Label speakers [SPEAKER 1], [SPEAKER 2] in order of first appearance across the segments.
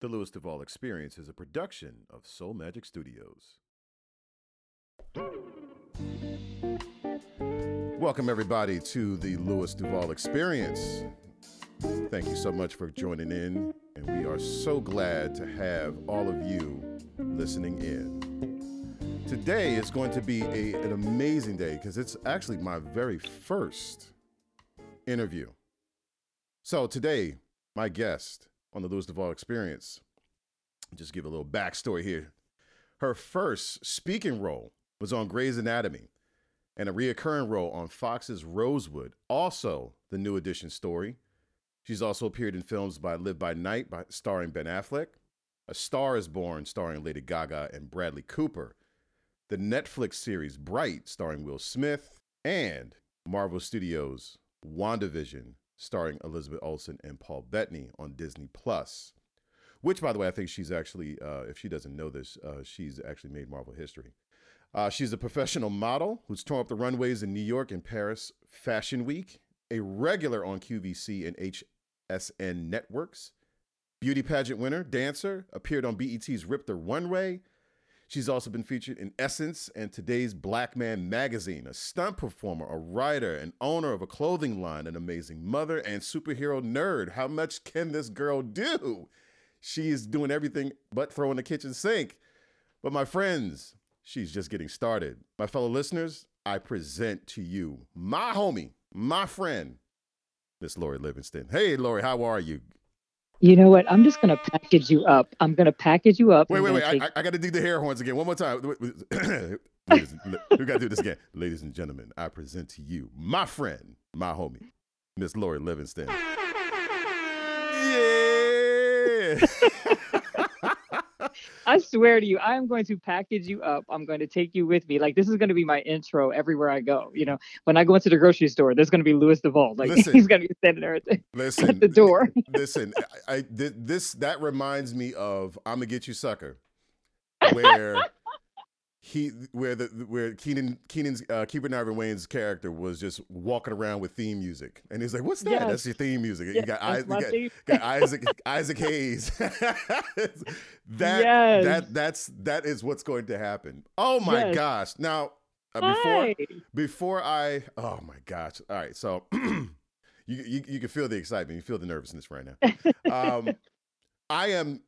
[SPEAKER 1] The Lewis Duval Experience is a production of Soul Magic Studios. Welcome, everybody, to the Lewis Duval Experience. Thank you so much for joining in, and we are so glad to have all of you listening in. Today is going to be a, an amazing day because it's actually my very first interview. So, today, my guest on the Lewis Duval Experience, just give a little backstory here. Her first speaking role was on Grey's Anatomy and a reoccurring role on Fox's Rosewood, also the New Edition story. She's also appeared in films by Live by Night, by, starring Ben Affleck, A Star is Born, starring Lady Gaga and Bradley Cooper, the Netflix series Bright, starring Will Smith, and Marvel Studios' WandaVision, starring Elizabeth Olsen and Paul Bettany on Disney Plus. Which, by the way, I think she's actually, uh, if she doesn't know this, uh, she's actually made Marvel history. Uh, she's a professional model who's torn up the runways in New York and Paris Fashion Week, a regular on QVC and HSN networks, beauty pageant winner, dancer, appeared on BET's Rip the Runway. She's also been featured in Essence and today's Black Man magazine, a stunt performer, a writer, an owner of a clothing line, an amazing mother, and superhero nerd. How much can this girl do? She is doing everything but throwing the kitchen sink. But my friends, she's just getting started. My fellow listeners, I present to you my homie, my friend, Miss Lori Livingston. Hey, Lori, how are you?
[SPEAKER 2] You know what? I'm just gonna package you up. I'm gonna package you up.
[SPEAKER 1] Wait, wait, wait.
[SPEAKER 2] take-
[SPEAKER 1] I, I got to do the hair horns again. One more time. Ladies, we got to do this again. Ladies and gentlemen, I present to you my friend, my homie, Miss Lori Livingston. Yeah.
[SPEAKER 2] I swear to you, I am going to package you up. I'm going to take you with me. Like this is going to be my intro everywhere I go. You know, when I go into the grocery store, there's going to be Lewis Duval. Like
[SPEAKER 1] Listen.
[SPEAKER 2] he's going to be standing there at the,
[SPEAKER 1] Listen,
[SPEAKER 2] at the door.
[SPEAKER 1] listen. I, I thi- this that reminds me of "I'm gonna get you, sucker," where he where the where Keenen Keenen's uh, Keenen Ivory Wayans' character was just walking around with theme music, and he's like, "What's that?
[SPEAKER 2] Yes.
[SPEAKER 1] That's your theme music." you got,
[SPEAKER 2] my
[SPEAKER 1] you got, got Isaac Isaac Hayes. that
[SPEAKER 2] Yes.
[SPEAKER 1] that that's that is what's going to happen. Oh my
[SPEAKER 2] Yes.
[SPEAKER 1] gosh! Now uh, before
[SPEAKER 2] Hi.
[SPEAKER 1] before I oh my gosh! All right, so you, you you can feel the excitement, you feel the nervousness right now. Um, I am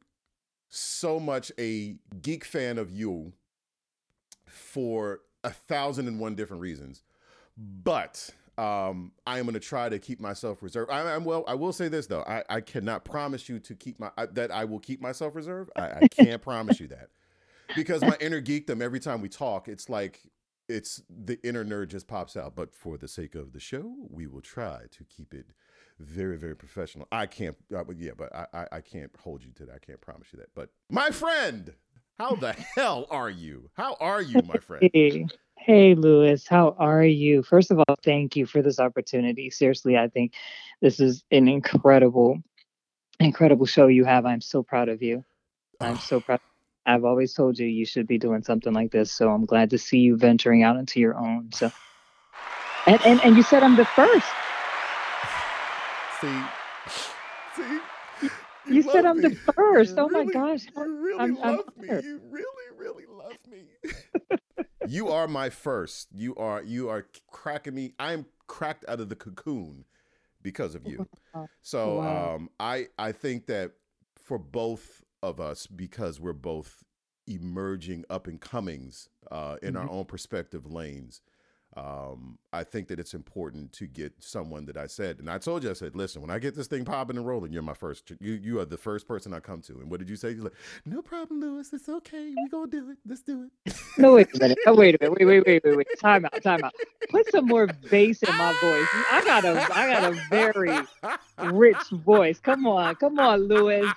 [SPEAKER 1] so much a geek fan of you for a thousand and one different reasons, but um, I am going to try to keep myself reserved. I, I'm well. I will say this though: I, I cannot promise you to keep my I, that I will keep myself reserved. I, I can't promise you that because my inner geekdom. Every time we talk, it's like it's the inner nerd just pops out. But for the sake of the show, we will try to keep it very, very professional. I can't, uh, yeah, but I, I, I can't hold you to that. I can't promise you that. But my friend, how the hell are you? How are you, my friend?
[SPEAKER 2] Hey, hey, Lewis, how are you? First of all, thank you for this opportunity. Seriously, I think this is an incredible, incredible show you have. I'm so proud of you. I'm so ah. proud. I've always told you you should be doing something like this, so I'm glad to see you venturing out into your own. So, and and, and you said I'm the first.
[SPEAKER 1] See.
[SPEAKER 2] You said I'm the first.
[SPEAKER 1] You
[SPEAKER 2] Oh my gosh.
[SPEAKER 1] You really
[SPEAKER 2] I'm- I'm
[SPEAKER 1] me.
[SPEAKER 2] honored.
[SPEAKER 1] You really, really love me. you are my first. You are you are cracking me. I'm cracked out of the cocoon because of you.
[SPEAKER 2] Wow.
[SPEAKER 1] So
[SPEAKER 2] Wow.
[SPEAKER 1] um, I I think that for both of us, because we're both emerging up and comings uh, in our
[SPEAKER 2] Mhm.
[SPEAKER 1] own perspective lanes. Um, I think that it's important to get someone that I said, and I told you, I said, listen, when I get this thing popping and rolling, you're my first. You you are the first person I come to. And what did you say? You're like, no problem, Lewis. It's okay. We gonna do it. Let's do it.
[SPEAKER 2] No, wait a minute. Oh, wait a minute. Wait, wait, wait, wait, wait. Time out. Time out. Put some more bass in my voice. I got a, I got a very rich voice. Come on, come on, Lewis.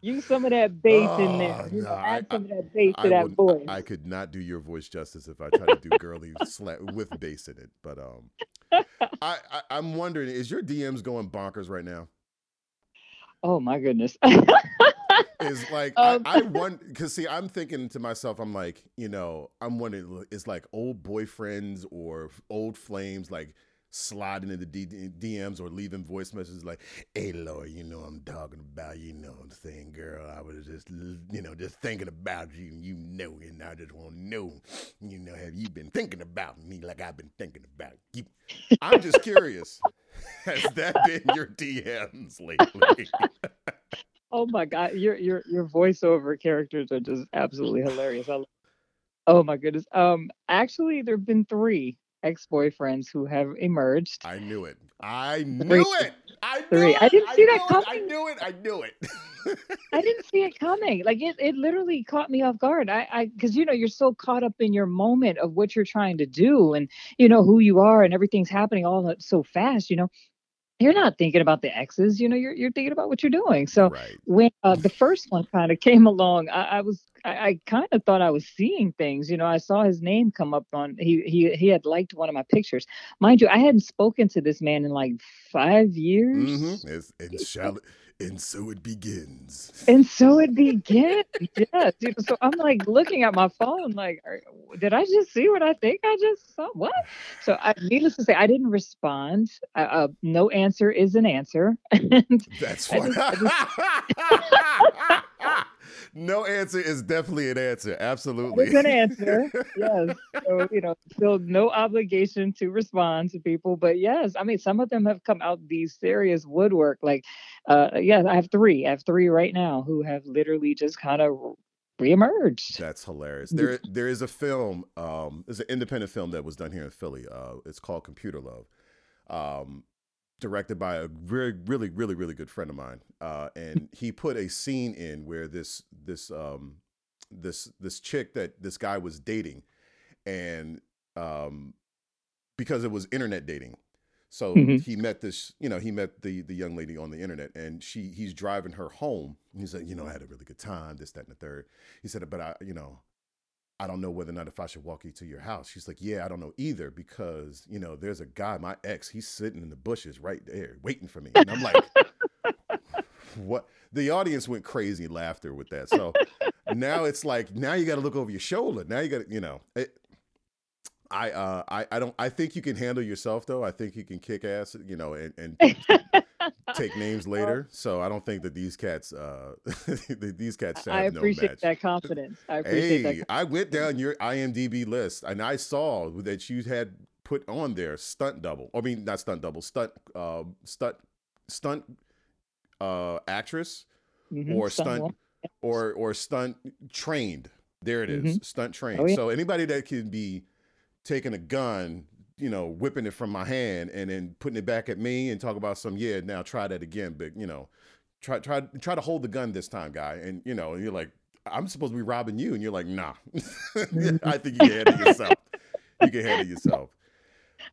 [SPEAKER 2] Use some of that bass in there.
[SPEAKER 1] Oh,
[SPEAKER 2] You
[SPEAKER 1] no,
[SPEAKER 2] know,
[SPEAKER 1] I-
[SPEAKER 2] add some of that bass
[SPEAKER 1] I
[SPEAKER 2] to that
[SPEAKER 1] wouldn't-
[SPEAKER 2] voice.
[SPEAKER 1] I could not do your voice justice if I tried to do girly slap with bass in it. But um, I, I I'm wondering, is your DMs going bonkers right now?
[SPEAKER 2] oh my goodness.
[SPEAKER 1] Is like
[SPEAKER 2] Um.
[SPEAKER 1] I, I want because see, I'm thinking to myself, I'm like, you know, I'm wondering, is like old boyfriends or old flames like sliding into D- DMs or leaving voice messages like, "Hey, Lord, you know I'm talking about you know I'm saying, girl, I was just you know just thinking about you, and you know, and I just want to know, you know, have you been thinking about me like I've been thinking about you?" I'm just curious, has that been your DMs lately?
[SPEAKER 2] oh my god, your your your voiceover characters are just absolutely hilarious. I, oh my goodness. Um, actually, there've been three ex-boyfriends who have emerged.
[SPEAKER 1] I knew it. I knew it. I knew
[SPEAKER 2] Three.
[SPEAKER 1] it.
[SPEAKER 2] I didn't see that
[SPEAKER 1] knew it.
[SPEAKER 2] coming.
[SPEAKER 1] I knew it. I knew it.
[SPEAKER 2] I didn't see it coming. Like it, it literally caught me off guard. I, I, because you know you're so caught up in your moment of what you're trying to do, and you know who you are, and everything's happening all so fast. You know, you're not thinking about the exes. You know, you're you're thinking about what you're doing. So
[SPEAKER 1] right.
[SPEAKER 2] when uh, the first one kind of came along, I, I was I, I kind of thought I was seeing things. You know, I saw his name come up on he he he had liked one of my pictures. Mind you, I hadn't spoken to this man in like five years.
[SPEAKER 1] Mm-hmm. It's, and shall and so it begins.
[SPEAKER 2] And so it began. yes. You know, so I'm like looking at my phone, like, did I just see what I think I just saw? What? So, I, needless to say, I didn't respond. Uh, uh, no answer is an answer.
[SPEAKER 1] That's what. no answer is definitely an answer. Absolutely.
[SPEAKER 2] It's an answer. yes. So, you know, feel no obligation to respond to people. But yes, I mean, some of them have come out these serious woodwork. Like, uh, yeah, I have three. I have three right now who have literally just kind of reemerged.
[SPEAKER 1] That's hilarious. There, there is a film. Um, there's an independent film that was done here in Philly. Uh, it's called Computer Love. Um, directed by a very really, really, really good friend of mine, uh, and he put a scene in where this this um, this this chick that this guy was dating, and um, because it was internet dating, so
[SPEAKER 2] Mm-hmm.
[SPEAKER 1] he met this, you know, he met the the young lady on the internet, and she he's driving her home. He said, you know, I had a really good time, this, that, and the third. He said, but I, you know, I don't know whether or not if I should walk you to your house. She's like, yeah, I don't know either because you know there's a guy, my ex, he's sitting in the bushes right there waiting for me, and I'm like, what? The audience went crazy laughter with that. So now it's like now you got to look over your shoulder. Now you got to, you know, it, I uh I I don't I think you can handle yourself though. I think you can kick ass, you know, and, and take names later. So I don't think that these cats uh these cats have
[SPEAKER 2] I
[SPEAKER 1] no
[SPEAKER 2] appreciate
[SPEAKER 1] match.
[SPEAKER 2] that confidence. I appreciate
[SPEAKER 1] Hey,
[SPEAKER 2] that.
[SPEAKER 1] I went down your IMDb list and I saw that you had put on there stunt double. I mean, not stunt double, stunt uh, stunt stunt uh actress
[SPEAKER 2] Mhm,
[SPEAKER 1] or
[SPEAKER 2] stunt
[SPEAKER 1] stunt or or stunt trained. There it is, stunt trained.
[SPEAKER 2] Oh, yeah.
[SPEAKER 1] So anybody that can be taking a gun, you know, whipping it from my hand and then putting it back at me and talk about some, yeah, now try that again, but you know, try try try to hold the gun this time, guy. And you know, and you're like, I'm supposed to be robbing you, and you're like, nah. I think you can handle yourself. You can handle yourself.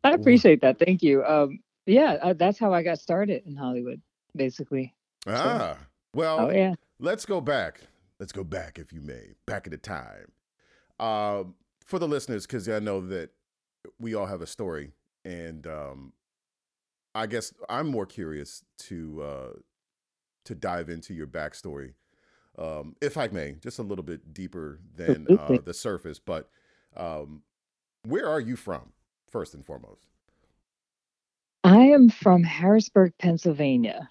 [SPEAKER 2] I appreciate that. Thank you. Um, yeah, uh, that's how I got started in Hollywood, basically.
[SPEAKER 1] Ah, well,
[SPEAKER 2] Oh yeah.
[SPEAKER 1] let's go back. Let's go back, if you may, back at the time. Um, for the listeners, because I know that we all have a story, and um, I guess I'm more curious to uh, to dive into your backstory, um, if I may, just a little bit deeper than uh, the surface. But um, where are you from, first and foremost?
[SPEAKER 2] I am from Harrisburg, Pennsylvania.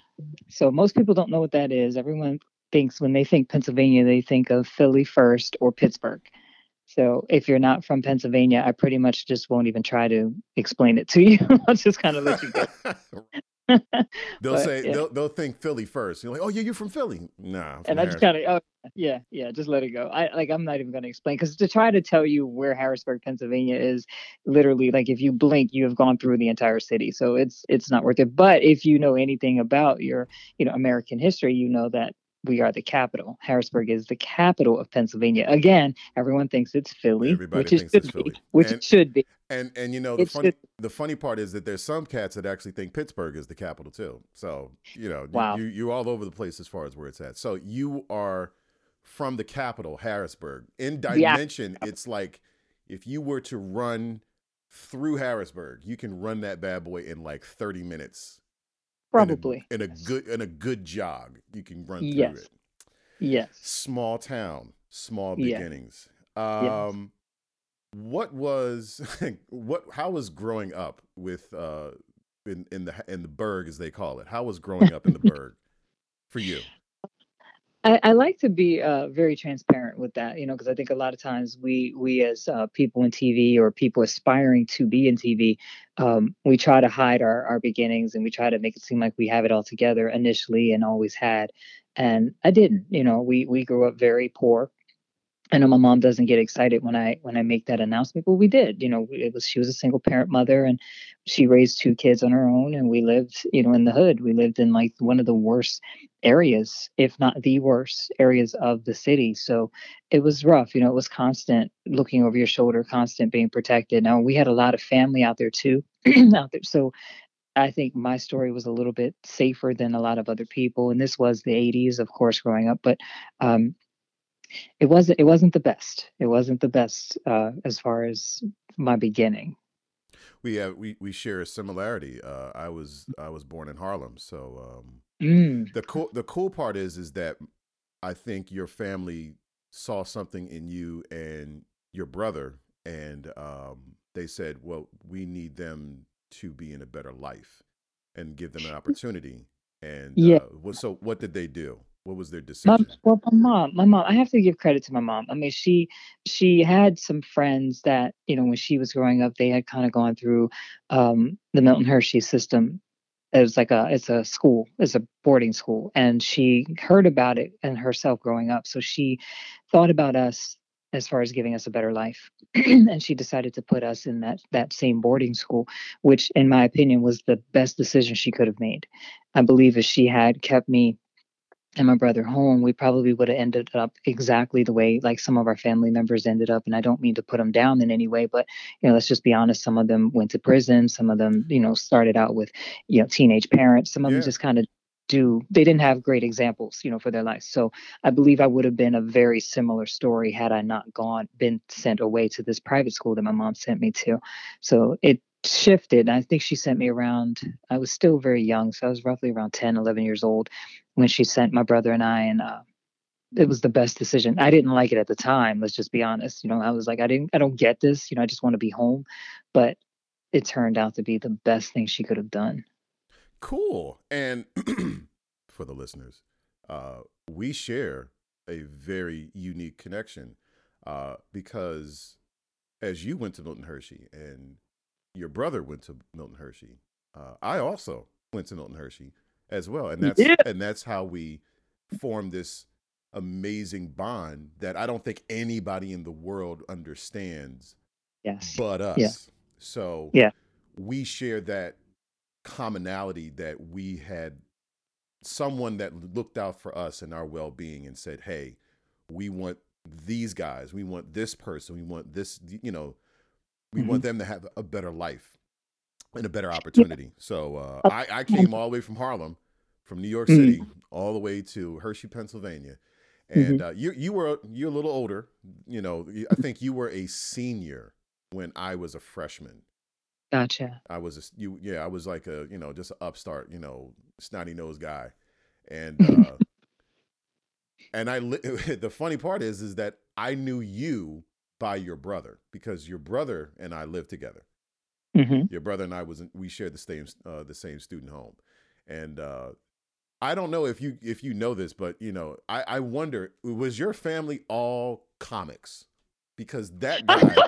[SPEAKER 2] So most people don't know what that is. Everyone thinks when they think Pennsylvania, they think of Philly first or Pittsburgh. So if you're not from Pennsylvania, I pretty much just won't even try to explain it to you. I'll just kind of let you go.
[SPEAKER 1] they'll
[SPEAKER 2] But,
[SPEAKER 1] say
[SPEAKER 2] yeah.
[SPEAKER 1] they'll they'll think Philly first. You're like, oh yeah, you're from Philly. Nah, I'm
[SPEAKER 2] and I just kind of, oh, yeah, yeah, just let it go. I like, I'm not even going to explain because to try to tell you where Harrisburg, Pennsylvania is, literally like if you blink, you have gone through the entire city. So it's it's not worth it. But if you know anything about your, you know, American history, you know that we are the capital. Harrisburg is the capital of Pennsylvania. Again, everyone thinks it's Philly,
[SPEAKER 1] Everybody
[SPEAKER 2] which it should
[SPEAKER 1] it's
[SPEAKER 2] be,
[SPEAKER 1] Philly.
[SPEAKER 2] which
[SPEAKER 1] And-
[SPEAKER 2] it should be.
[SPEAKER 1] And and you know the funny
[SPEAKER 2] just-
[SPEAKER 1] the funny part is that there's some cats that actually think Pittsburgh is the capital too. So you know you-
[SPEAKER 2] Wow.
[SPEAKER 1] you you're all over the place as far as where it's at. So you are from the capital, Harrisburg. In
[SPEAKER 2] Yeah.
[SPEAKER 1] dimension, it's like if you were to run through Harrisburg, you can run that bad boy in like 30 minutes. In a-
[SPEAKER 2] Probably.
[SPEAKER 1] in a, good in a good jog. You can run through it.
[SPEAKER 2] Yes.
[SPEAKER 1] Small town, small
[SPEAKER 2] Yeah.
[SPEAKER 1] beginnings. Um what was what how was growing up with uh in in the in the burg as they call it how was growing up in the burg for you
[SPEAKER 2] I, I like to be uh, very transparent with that, you know, because I think a lot of times we we as uh, people in TV or people aspiring to be in TV, um, we try to hide our our beginnings and we try to make it seem like we have it all together initially and always had, and I didn't. You know, we we grew up very poor. I know my mom doesn't get excited when I when I make that announcement, but we did. You know, it was she was a single parent mother, and she raised two kids on her own, and we lived, you know, in the hood. We lived in like one of the worst areas, if not the worst areas of the city. So it was rough. You know, it was constant looking over your shoulder, constant being protected. Now we had a lot of family out there too, out there. So I think my story was a little bit safer than a lot of other people. And this was the 80s, of course, growing up. But um, it wasn't it wasn't the best. It wasn't the best uh, as far as my beginning.
[SPEAKER 1] We have we we share a similarity. Uh, I was I was born in Harlem, so um,
[SPEAKER 2] Mm.
[SPEAKER 1] the cool the cool part is is that I think your family saw something in you and your brother, and um, they said, "Well, we need them to be in a better life, and give them an opportunity." And
[SPEAKER 2] Yeah.
[SPEAKER 1] uh, so what did they do? What was their decision?
[SPEAKER 2] well, my mom, my mom. I have to give credit to my mom. I mean, she she had some friends that you know when she was growing up, they had kind of gone through um, the Milton Hershey system. It was like a it's a school, it's a boarding school, and she heard about it and herself growing up. So she thought about us as far as giving us a better life, and she decided to put us in that that same boarding school, which, in my opinion, was the best decision she could have made. I believe if she had kept me and my brother home, we probably would have ended up exactly the way like some of our family members ended up. And I don't mean to put them down in any way, but you know, let's just be honest. Some of them went to prison. Some of them, you know, started out with, you know, teenage parents. Some of them just kind of do they didn't have great examples you know for their life so i believe i would have been a very similar story had i not gone been sent away to this private school that my mom sent me to so it shifted i think she sent me around i was still very young so i was roughly around 10 11 years old when she sent my brother and I, and uh, it was the best decision. I didn't like it at the time. Let's just be honest. You know, I was like, I didn't, I don't get this. You know, I just want to be home, but it turned out to be the best thing she could have done.
[SPEAKER 1] Cool. And for the listeners, uh, we share a very unique connection uh, because as you went to Milton Hershey and your brother went to Milton Hershey, uh, I also went to Milton Hershey as well, and that's
[SPEAKER 2] Yeah.
[SPEAKER 1] and that's how we form this amazing bond that I don't think anybody in the world understands
[SPEAKER 2] Yes.
[SPEAKER 1] but us.
[SPEAKER 2] Yeah.
[SPEAKER 1] So
[SPEAKER 2] Yeah.
[SPEAKER 1] we share that commonality that we had someone that looked out for us and our well-being and said, "Hey, we want these guys. We want this person. We want this, you know, we want mm-hmm. them to have a better life and a better opportunity." So, uh, I I came all the way from Harlem, from New York
[SPEAKER 2] Mhm.
[SPEAKER 1] City, all the way to Hershey, Pennsylvania. And uh, you you were you're a little older, you know. I think you were a senior when I was a freshman.
[SPEAKER 2] Gotcha.
[SPEAKER 1] I was a, you yeah I was like a you know just an upstart you know snotty nosed guy, and uh, and I li- the funny part is is that I knew you by your brother because your brother and I lived together.
[SPEAKER 2] Hmm
[SPEAKER 1] Your brother and I was in, we shared the same uh, the same student home, and uh, I don't know if you if you know this, but you know I I wonder was your family all comics because that guy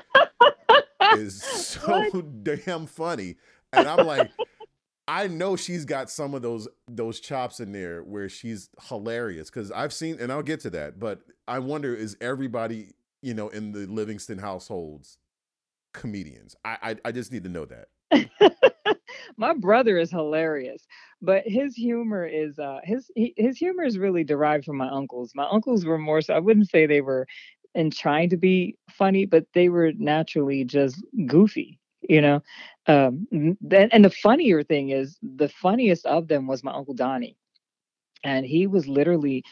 [SPEAKER 1] is so damn funny. And I'm like, I know she's got some of those those chops in there where she's hilarious because I've seen, and I'll get to that. But I wonder, is everybody you know in the Livingston households comedians? I I, I just need to know that.
[SPEAKER 2] my brother is hilarious but his humor is uh his he, his humor is really derived from my uncles my uncles were more so i wouldn't say they were in trying to be funny but they were naturally just goofy you know um then and the funnier thing is the funniest of them was my uncle donnie and he was literally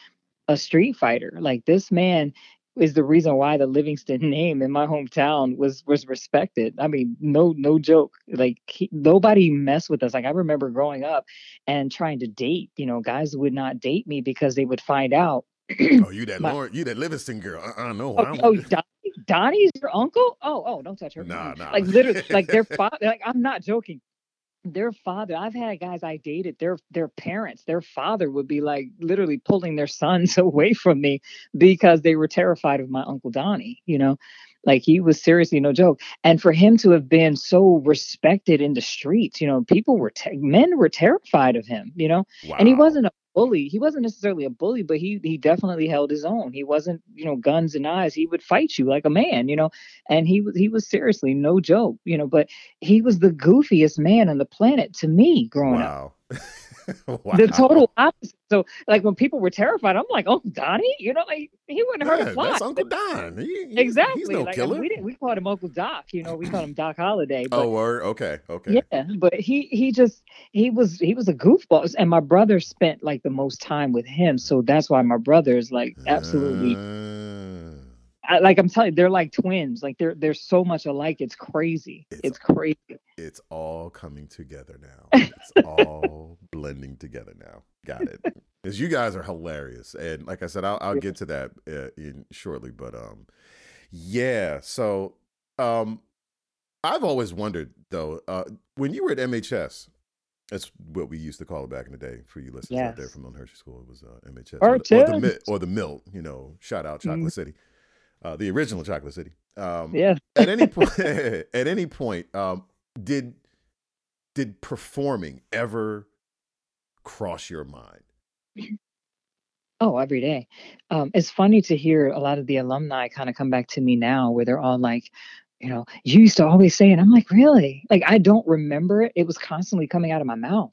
[SPEAKER 2] a street fighter. Like this man is the reason why the Livingston name in my hometown was was respected. I mean, no no joke. Like he, nobody messed with us. Like I remember growing up and trying to date. You know, guys would not date me because they would find out.
[SPEAKER 1] Oh, you that
[SPEAKER 2] my
[SPEAKER 1] Lauren, you that Livingston girl? Uh, uh no,
[SPEAKER 2] oh,
[SPEAKER 1] I
[SPEAKER 2] oh Donnie's your uncle? Oh, oh, don't touch her.
[SPEAKER 1] Nah, nah.
[SPEAKER 2] Like literally, like their father. Like I'm not joking. Their father. I've had guys I dated. Their their parents, their father would be like literally pulling their sons away from me because they were terrified of my uncle Donnie. You know, like he was seriously no joke. And for him to have been so respected in the streets, you know, people were te- men were terrified of him. You know,
[SPEAKER 1] wow.
[SPEAKER 2] and he wasn't a bully. He wasn't necessarily a bully, but he he definitely held his own. He wasn't, you know, guns and eyes. He would fight you like a man, you know. And he was he was seriously no joke, you know. But he was the goofiest man on the planet to me growing up.
[SPEAKER 1] wow.
[SPEAKER 2] The total opposite. So, like when people were terrified, I'm like, "Oh, Donnie," you know, like he wouldn't hurt
[SPEAKER 1] Yeah,
[SPEAKER 2] a fly.
[SPEAKER 1] that's Uncle Don. He, he-
[SPEAKER 2] exactly.
[SPEAKER 1] He's no
[SPEAKER 2] like I mean, we didn't. We called him Uncle Doc. You know, we called him Doc Holliday. But
[SPEAKER 1] oh, word. Okay. Okay.
[SPEAKER 2] yeah, but he he just he was he was a goofball, and my brother spent like the most time with him, so that's why my brother is like absolutely
[SPEAKER 1] Uh,
[SPEAKER 2] I, like I'm telling you, they're like twins. Like they're they're so much alike. It's crazy.
[SPEAKER 1] It's-
[SPEAKER 2] It's crazy.
[SPEAKER 1] it's all coming together now. It's all blending together now. Got it. Because you guys are hilarious, and like I said, I'll, I'll get to that uh, in shortly. But um, yeah. So um, I've always wondered though, uh, when you were at MHS. That's what we used to call it back in the day. For you listeners out there from Milton Hershey School, it was uh, MHS or the, or the, or the Mill. You know, shout out Chocolate
[SPEAKER 2] Mhm.
[SPEAKER 1] City, uh, the original Chocolate City. Um,
[SPEAKER 2] Yeah.
[SPEAKER 1] at any point at any point um did did performing ever cross your mind
[SPEAKER 2] Oh, every day. Um, it's funny to hear a lot of the alumni kind of come back to me now where they're all like, you know, you used to always say it. I'm like, really? Like, I don't remember it. It was constantly coming out of my mouth.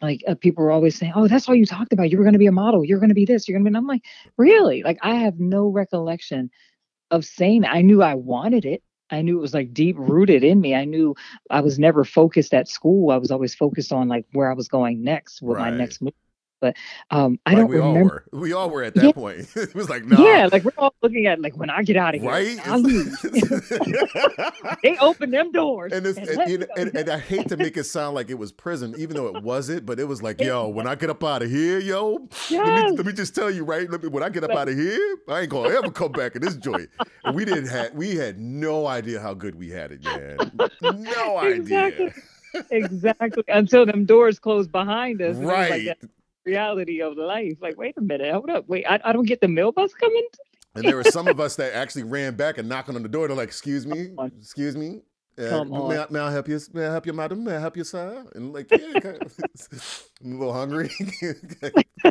[SPEAKER 2] Like, uh, people were always saying, oh, that's all you talked about. You were going to be a model. You're going to be this. You're going to be. And I'm like, really? Like, I have no recollection of saying that. I knew I wanted it. I knew it was like deep rooted in me. I knew I was never focused at school. I was always focused on like where I was going next, what my next move. But um, I
[SPEAKER 1] like
[SPEAKER 2] don't
[SPEAKER 1] we all
[SPEAKER 2] remember.
[SPEAKER 1] were we all were at that
[SPEAKER 2] Yeah.
[SPEAKER 1] point it was like nah
[SPEAKER 2] Yeah, like we're all looking at like when I get out of here,
[SPEAKER 1] right
[SPEAKER 2] they open them doors.
[SPEAKER 1] and, it's,
[SPEAKER 2] and
[SPEAKER 1] and, you know, and, I hate to make it sound like it was prison, even though it wasn't. But it was like, yo, when I get up out of here, yo, let, me, let me just tell you, right? Let me, when I get up out of here, I ain't gonna ever come back in this joint. And we didn't have, we had no idea how good we had it, man. No idea.
[SPEAKER 2] Exactly. exactly. Until them doors closed behind us. like
[SPEAKER 1] Right.
[SPEAKER 2] Reality of life. Like, wait a minute, hold up. Wait, I, I don't get the mail bus coming?
[SPEAKER 1] And there were some of us that actually ran back and knocking on the door. They're like, "Excuse me, excuse me, uh, may, I, may I help you? May I help you, madam? May I help you, sir?" And like, yeah, kind of- I'm a little hungry. I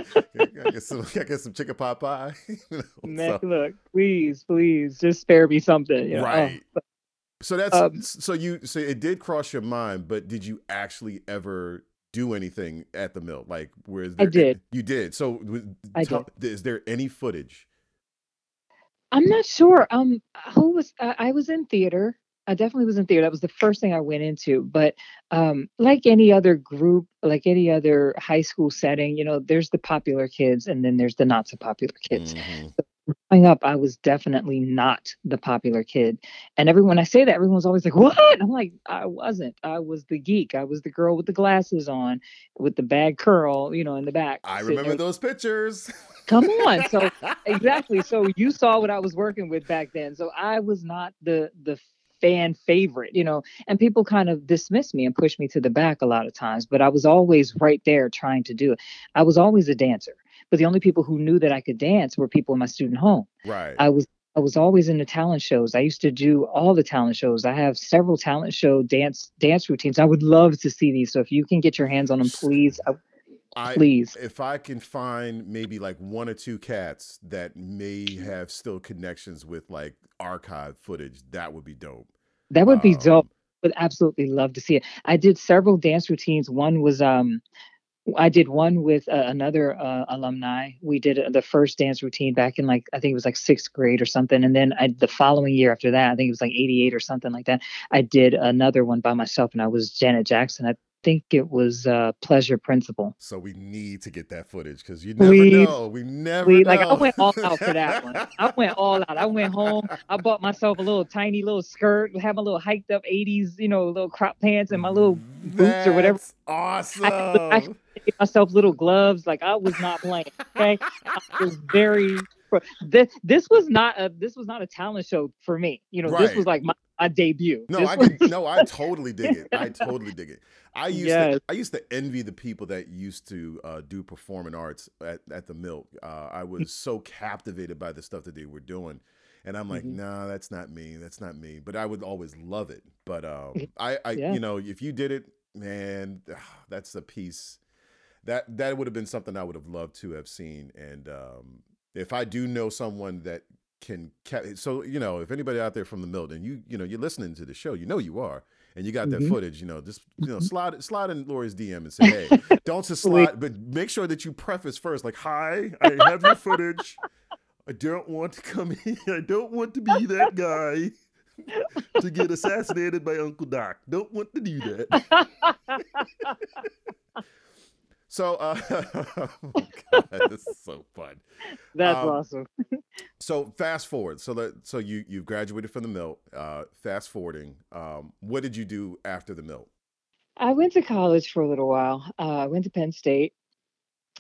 [SPEAKER 1] get some, I get some chicken pot pie. you know,
[SPEAKER 2] Man,
[SPEAKER 1] so-
[SPEAKER 2] look, please, please, just spare me something. You know? Oh,
[SPEAKER 1] right. So that's
[SPEAKER 2] Um,
[SPEAKER 1] so you so it did cross your mind, but did you actually ever do anything at the mill? Like, where is
[SPEAKER 2] I did.
[SPEAKER 1] You did. So
[SPEAKER 2] I
[SPEAKER 1] tell- Is there any footage?
[SPEAKER 2] I'm not sure. Um, who was I I was in theater. I definitely was in theater. That was the first thing I went into. But um, like any other group, like any other high school setting, you know, there's the popular kids and then there's the not so popular kids.
[SPEAKER 1] Mhm.
[SPEAKER 2] Growing up, I was definitely not the popular kid. And everyone I say that, everyone's always like, "What?" I'm like, I wasn't. I was the geek. I was the girl with the glasses on, with the bad curl, you know, in the back.
[SPEAKER 1] I remember
[SPEAKER 2] there.
[SPEAKER 1] those pictures.
[SPEAKER 2] Come on. So exactly. So you saw what I was working with back then. So I was not the the fan favorite, you know, and people kind of dismissed me and pushed me to the back a lot of times, but I was always right there trying to do it. I was always a dancer, but the only people who knew that I could dance were people in my student home.
[SPEAKER 1] right.
[SPEAKER 2] I was I was always in the talent shows. I used to do all the talent shows. I have several talent show dance dance routines. I would love to see these. So if you can get your hands on them, please, I,
[SPEAKER 1] I,
[SPEAKER 2] please.
[SPEAKER 1] if I can find maybe like one or two cats that may have still connections with like archive footage, that would be dope.
[SPEAKER 2] That would be
[SPEAKER 1] Um,
[SPEAKER 2] dope. Would absolutely love to see it. I did several dance routines. One was um, I did one with uh, another uh, alumni. We did uh, the first dance routine back in like I think it was like sixth grade or something, and then I, the following year after that, I think it was like '88 or something like that. I did another one by myself, and I was Janet Jackson. I think it was uh, Pleasure Principle.
[SPEAKER 1] So we need to get that footage because you never
[SPEAKER 2] We-
[SPEAKER 1] know. We never
[SPEAKER 2] We
[SPEAKER 1] know.
[SPEAKER 2] like I went all out for that one. I went all out. I went home. I bought myself a little tiny little skirt, have my little hiked up '80s, you know, little crop pants and my little boots or whatever.
[SPEAKER 1] That's Awesome.
[SPEAKER 2] I gave myself little gloves. Like I was not playing. Okay, I was very this, this was not a this was not a talent show for me. You know, right. this was like my, my debut.
[SPEAKER 1] No,
[SPEAKER 2] this
[SPEAKER 1] I
[SPEAKER 2] was...
[SPEAKER 1] can, no, I totally dig it. I totally dig it. I used yes. to I used to envy the people that used to uh, do performing arts at, at the Mill. Uh, I was so captivated by the stuff that they were doing. And I'm like, mm-hmm. nah, that's not me. That's not me. But I would always love it. But um, I, I yeah. you know, if you did it, man, that's a piece that that would have been something I would have loved to have seen. And um, if I do know someone that can, so you know, if anybody out there from the Milton, you you know, you're listening to the show, you know you are, and you got that mm-hmm. footage, you know, just you know, mm-hmm. slide slide in Lori's DM and say, hey, don't just slide, but make sure that you preface first, like, hi, I have your footage. I don't want to come in. I don't want to be that guy to get assassinated by Uncle Doc. Don't want to do that. So, uh, oh God, this is so fun.
[SPEAKER 2] That's um, awesome.
[SPEAKER 1] so, fast forward. So that so you you graduated from the mill. Uh, fast forwarding. Um, what did you do after the mill?
[SPEAKER 2] I went to college for a little while. Uh, I went to Penn State,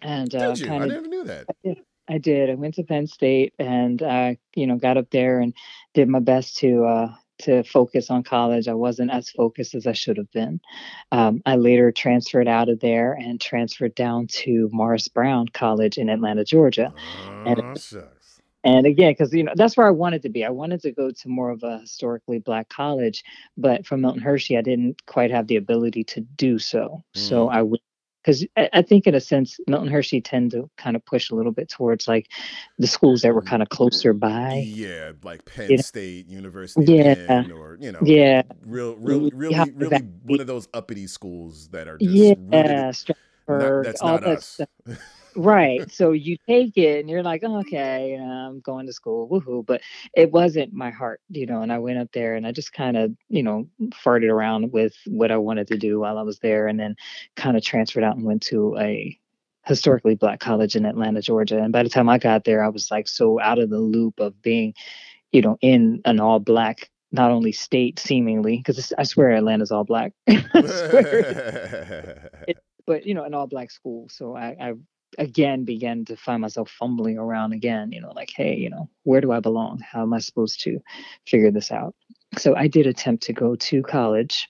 [SPEAKER 2] and
[SPEAKER 1] uh, did you? Kinda, I never knew that.
[SPEAKER 2] I did. I did. I went to Penn State, and uh, you know, got up there and did my best to uh, to focus on college. I wasn't as focused as I should have been. Um, I later transferred out of there and transferred down to Morris Brown College in Atlanta, Georgia. and, oh, and again, because you know that's where I wanted to be. I wanted to go to more of a historically black college, but from Milton Hershey, I didn't quite have the ability to do so. Mm. So I went because I, think in a sense Milton Hershey tend to kind of push a little bit towards like the schools that were mm-hmm. kind of closer by.
[SPEAKER 1] Yeah, like Penn you State. University yeah. Penn, or you know,
[SPEAKER 2] yeah,
[SPEAKER 1] real, really, really, really one of those uppity schools that are just
[SPEAKER 2] yeah,
[SPEAKER 1] really, not, that's not us.
[SPEAKER 2] right. So you take it and you're like, oh, okay, I'm going to school, woohoo. But it wasn't my heart, you know. And I went up there and I just kind of, you know, farted around with what I wanted to do while I was there, and then kind of transferred out and went to a historically black college in Atlanta, Georgia. And by the time I got there, I was like so out of the loop of being, you know, in an all black not only state seemingly because I swear Atlanta's all black, it, but you know an all black school. So I, I again began to find myself fumbling around again, you know, like, hey, you know, where do I belong? How am I supposed to figure this out? So I did attempt to go to college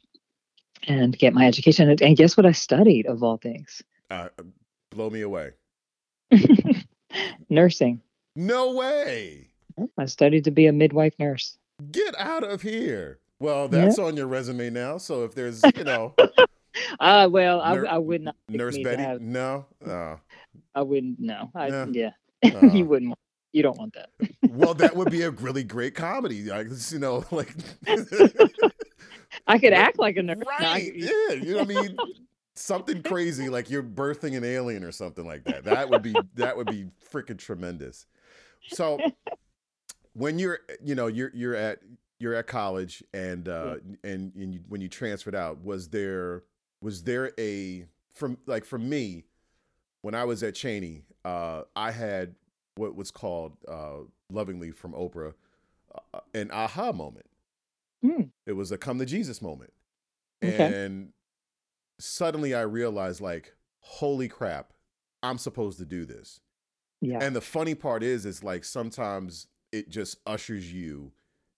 [SPEAKER 2] and get my education. And guess what I studied of all things?
[SPEAKER 1] Uh, blow me away.
[SPEAKER 2] Nursing.
[SPEAKER 1] No way.
[SPEAKER 2] I studied to be a midwife nurse.
[SPEAKER 1] Get out of here. Well, that's on your resume now. So if there's, you know,
[SPEAKER 2] uh well, I, I would not.
[SPEAKER 1] Nurse Betty? Have,
[SPEAKER 2] no. Oh. I wouldn't. No. I, yeah. yeah. Uh, you wouldn't. Want, you don't want that.
[SPEAKER 1] well, that would be a really great comedy. Like you know, like.
[SPEAKER 2] I could act like a nurse.
[SPEAKER 1] Right. yeah. You know what I mean? Something crazy like you're birthing an alien or something like that. That would be that would be freaking tremendous. So when you're you know you're you're at you're at college and uh yeah. and, and you, when you transferred out was there was there a from like for me when I was at Cheyney, uh, I had what was called uh, lovingly from Oprah uh, an aha moment. Mm. It was a come to Jesus moment, okay. and suddenly I realized like, holy crap, I'm supposed to do this. Yeah. And the funny part is, is like sometimes it just ushers you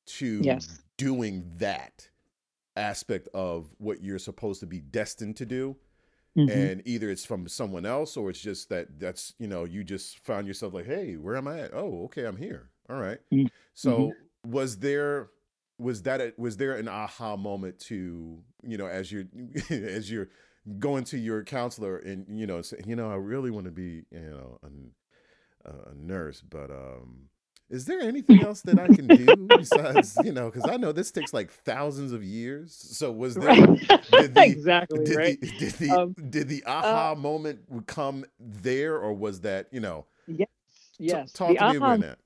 [SPEAKER 1] to yes. doing that aspect of what you're supposed to be destined to do. Mm-hmm. And either it's from someone else or it's just that that's, you know, you just found yourself like, hey, where am I at? Oh, okay, I'm here. All right. mm-hmm. So was there was that a, was there an aha moment to, you know, as you're as you're going to your counselor and you know, say, you know, I really want to be, you know, a, a nurse, but um is there anything else that I can do besides, you know, because I know this takes like thousands of years. So was there
[SPEAKER 2] right. did the, exactly
[SPEAKER 1] did
[SPEAKER 2] right?
[SPEAKER 1] The, did the um, did the aha uh, moment come there, or was that you know?
[SPEAKER 2] Yes, yes.
[SPEAKER 1] T- talk the to me about that.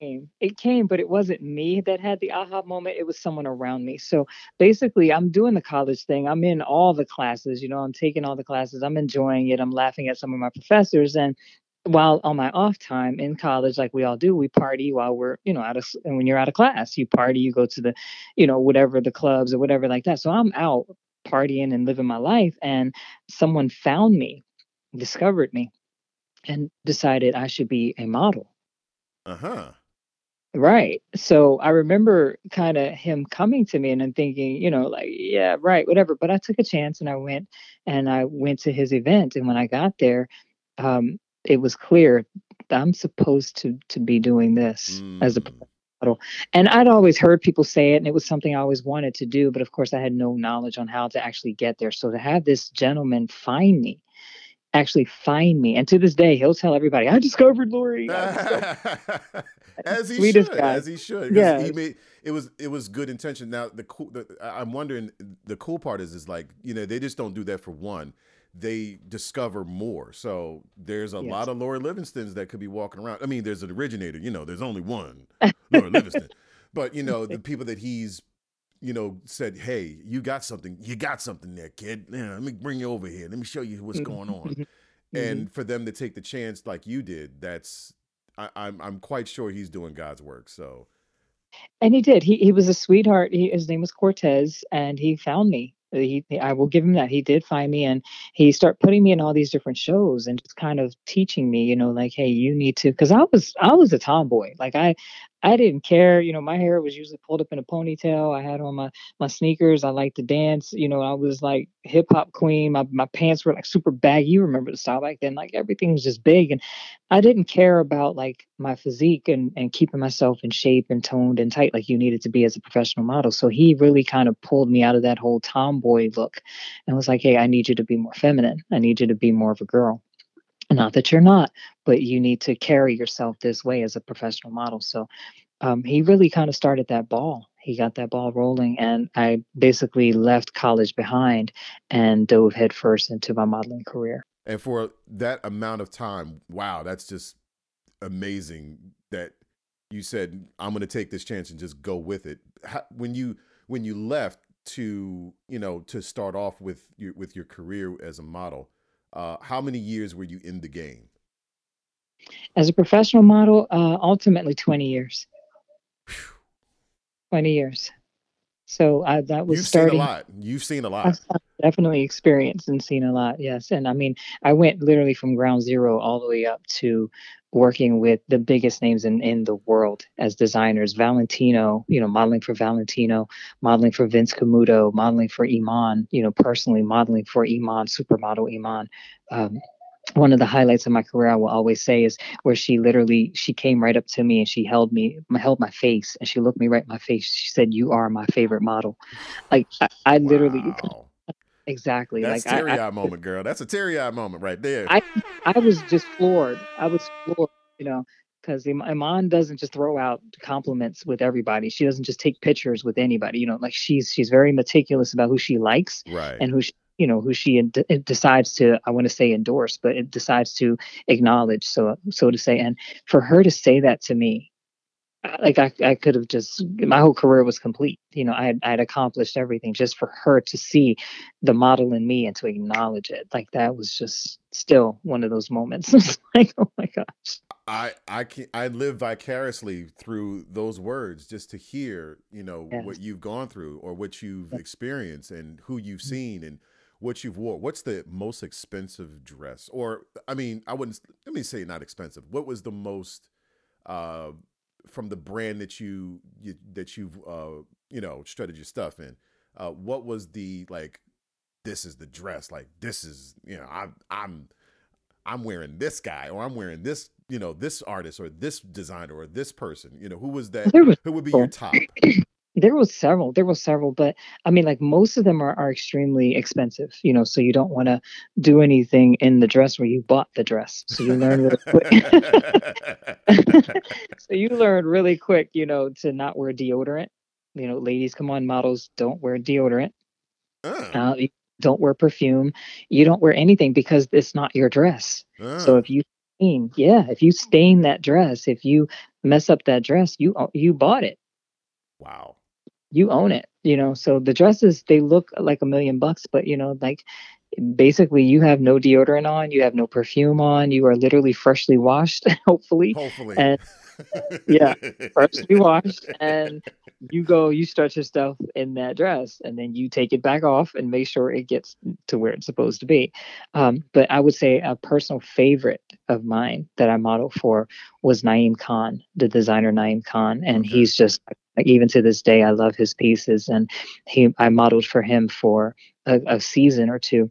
[SPEAKER 2] Came. It came, but it wasn't me that had the aha moment. It was someone around me. So basically, I'm doing the college thing. I'm in all the classes. You know, I'm taking all the classes. I'm enjoying it. I'm laughing at some of my professors, and while on my off time in college, like we all do, we party while we're, you know, out of, and when you're out of class, you party, you go to the, you know, whatever the clubs or whatever like that. So I'm out partying and living my life. And someone found me, discovered me, and decided I should be a model.
[SPEAKER 1] Uh huh.
[SPEAKER 2] Right. So I remember kind of him coming to me and I'm thinking, you know, like, yeah, right, whatever. But I took a chance and I went and I went to his event. And when I got there, um, it was clear I'm supposed to to be doing this mm. as a mm. model. And I'd always heard people say it, and it was something I always wanted to do. But of course, I had no knowledge on how to actually get there. So to have this gentleman find me actually find me. And to this day, he'll tell everybody, I discovered Lori.
[SPEAKER 1] as he should, guy. as he should. Yeah, he made it was it was good intention. Now the cool, the, I'm wondering the cool part is is like you know they just don't do that for one. They discover more. So there's a yes. lot of Lori Livingstons that could be walking around. I mean, there's an originator. You know, there's only one Lori Livingston, but you know the people that he's you know, said, "Hey, you got something. You got something there, kid. Yeah, let me bring you over here. Let me show you what's mm-hmm. going on." Mm-hmm. And for them to take the chance like you did, that's I, I'm I'm quite sure he's doing God's work. So,
[SPEAKER 2] and he did. He he was a sweetheart. He, his name was Cortez, and he found me. He, I will give him that. He did find me, and he started putting me in all these different shows, and just kind of teaching me, you know, like, hey, you need to, because I was I was a tomboy. Like I I didn't care. You know, my hair was usually pulled up in a ponytail. I had on my my sneakers. I liked to dance. You know, I was like hip hop queen. My my pants were like super baggy. You remember the style back then? Like everything was just big, and I didn't care about like my physique and and keeping myself in shape and toned and tight like you needed to be as a professional model. So he really kind of pulled me out of that whole tomboy look, and was like, hey, I need you to be more feminine. I need you to be more of a girl. Not that you're not, but you need to carry yourself this way as a professional model. So um, he really kind of started that ball. He got that ball rolling, and I basically left college behind and dove headfirst into my modeling career.
[SPEAKER 1] And for that amount of time, wow, that's just amazing that you said I'm going to take this chance and just go with it. How, when you when you left to you know to start off with your with your career as a model, uh, how many years were you in the game?
[SPEAKER 2] As a professional model, uh, ultimately 20 years. 20 years. So uh, that was
[SPEAKER 1] You've
[SPEAKER 2] starting.
[SPEAKER 1] seen a lot. You've seen a lot.
[SPEAKER 2] I've definitely experienced and seen a lot. Yes, and I mean, I went literally from ground zero all the way up to working with the biggest names in in the world as designers. Valentino, you know, modeling for Valentino, modeling for Vince Camuto, modeling for Iman. You know, personally modeling for Iman, supermodel Iman. Um, one of the highlights of my career I will always say is where she literally she came right up to me and she held me held my face and she looked me right in my face. She said, "You are my favorite model." Like I, I wow. literally exactly
[SPEAKER 1] that's
[SPEAKER 2] like
[SPEAKER 1] teary eye moment, girl. That's a teary eye moment right there.
[SPEAKER 2] I I was just floored. I was floored, you know, because Iman doesn't just throw out compliments with everybody. She doesn't just take pictures with anybody. You know, like she's she's very meticulous about who she likes
[SPEAKER 1] right.
[SPEAKER 2] and who she you know who she decides to i want to say endorse but it decides to acknowledge so so to say and for her to say that to me like I, I could have just my whole career was complete you know i had, I had accomplished everything just for her to see the model in me and to acknowledge it like that was just still one of those moments like oh my gosh
[SPEAKER 1] i i can i live vicariously through those words just to hear you know yes. what you've gone through or what you've yes. experienced and who you've mm-hmm. seen and what you've wore. What's the most expensive dress? Or I mean, I wouldn't let me say not expensive. What was the most uh, from the brand that you, you that you've uh, you know strutted your stuff in? Uh, what was the like? This is the dress. Like this is you know I'm I'm I'm wearing this guy or I'm wearing this you know this artist or this designer or this person. You know who was that? Who would be your top?
[SPEAKER 2] There was several there was several but i mean like most of them are, are extremely expensive you know so you don't want to do anything in the dress where you bought the dress. So you learn really quick so you learn really quick you know to not wear deodorant. You know ladies come on models don't wear deodorant. Oh. uh, don't wear perfume. You don't wear anything because it's not your dress. Oh. so if you stain yeah if you stain that dress if you mess up that dress you you bought it.
[SPEAKER 1] Wow
[SPEAKER 2] you own it you know so the dresses they look like a million bucks but you know like basically you have no deodorant on you have no perfume on you are literally freshly washed hopefully
[SPEAKER 1] hopefully
[SPEAKER 2] and yeah. freshly washed and you go, you stretch your stuff in that dress and then you take it back off and make sure it gets to where it's supposed to be. Um, but I would say a personal favorite of mine that I model for was Naeem Khan, the designer Naeem Khan. And okay. he's just even to this day, I love his pieces. And he I modeled for him for a, a season or two.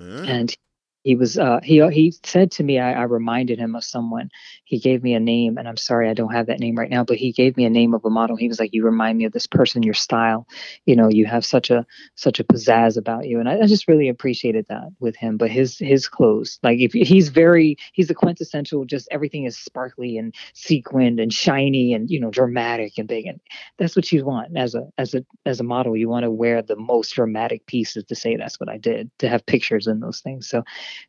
[SPEAKER 2] Mm. And he was uh, he he said to me I, I, reminded him of someone. He gave me a name and i'm sorry i don't have that name right now but he gave me a name of a model. He was like you remind me of this person your style. You know you have such a such a pizzazz about you. And i, I just really appreciated that with him but his his clothes like if he's very he's the quintessential just everything is sparkly and sequined and shiny and you know dramatic and big and that's what you want as a as a as a model. You want to wear the most dramatic pieces to say that's what i did to have pictures in those things. So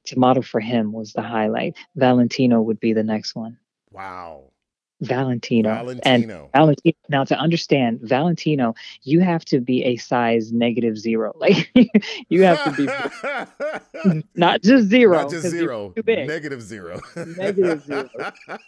[SPEAKER 2] to model for him was the highlight. Valentino would be the next one.
[SPEAKER 1] Wow.
[SPEAKER 2] Valentino. Valentino. And Valentino. Now, to understand Valentino, you have to be a size negative zero. Like you have to be not just zero.
[SPEAKER 1] Not just zero. Too big. Negative zero.
[SPEAKER 2] negative zero.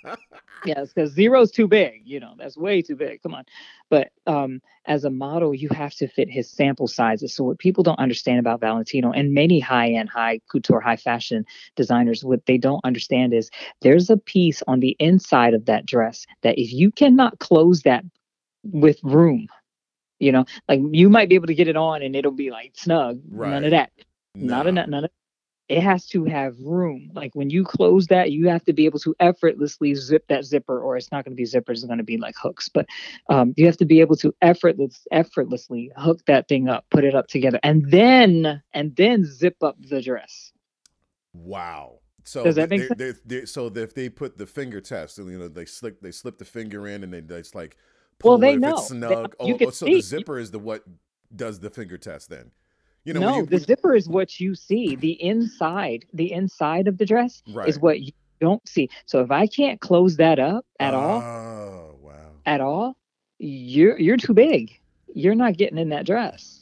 [SPEAKER 2] yes, because zero is too big. You know, that's way too big. Come on. But um, as a model, you have to fit his sample sizes. So what people don't understand about Valentino and many high-end, high couture, high fashion designers, what they don't understand is there's a piece on the inside of that dress that if you cannot close that with room, you know, like you might be able to get it on and it'll be like snug. Right. None of that. No. Not enough. None of it has to have room. Like when you close that, you have to be able to effortlessly zip that zipper, or it's not going to be zippers, it's going to be like hooks. But um, you have to be able to effortless, effortlessly hook that thing up, put it up together, and then and then zip up the dress.
[SPEAKER 1] Wow. So Does that make they, sense? They, they, so if they put the finger test, you know, they slip they slip the finger in, and they, they it's like,
[SPEAKER 2] well, they know.
[SPEAKER 1] Snug. They, oh, oh so see. the zipper is the what does the finger test then?
[SPEAKER 2] You know, no, you, the zipper is what you see. The inside, the inside of the dress right. is what you don't see. So if I can't close that up at oh, all, wow. at all, you're you're too big. You're not getting in that dress.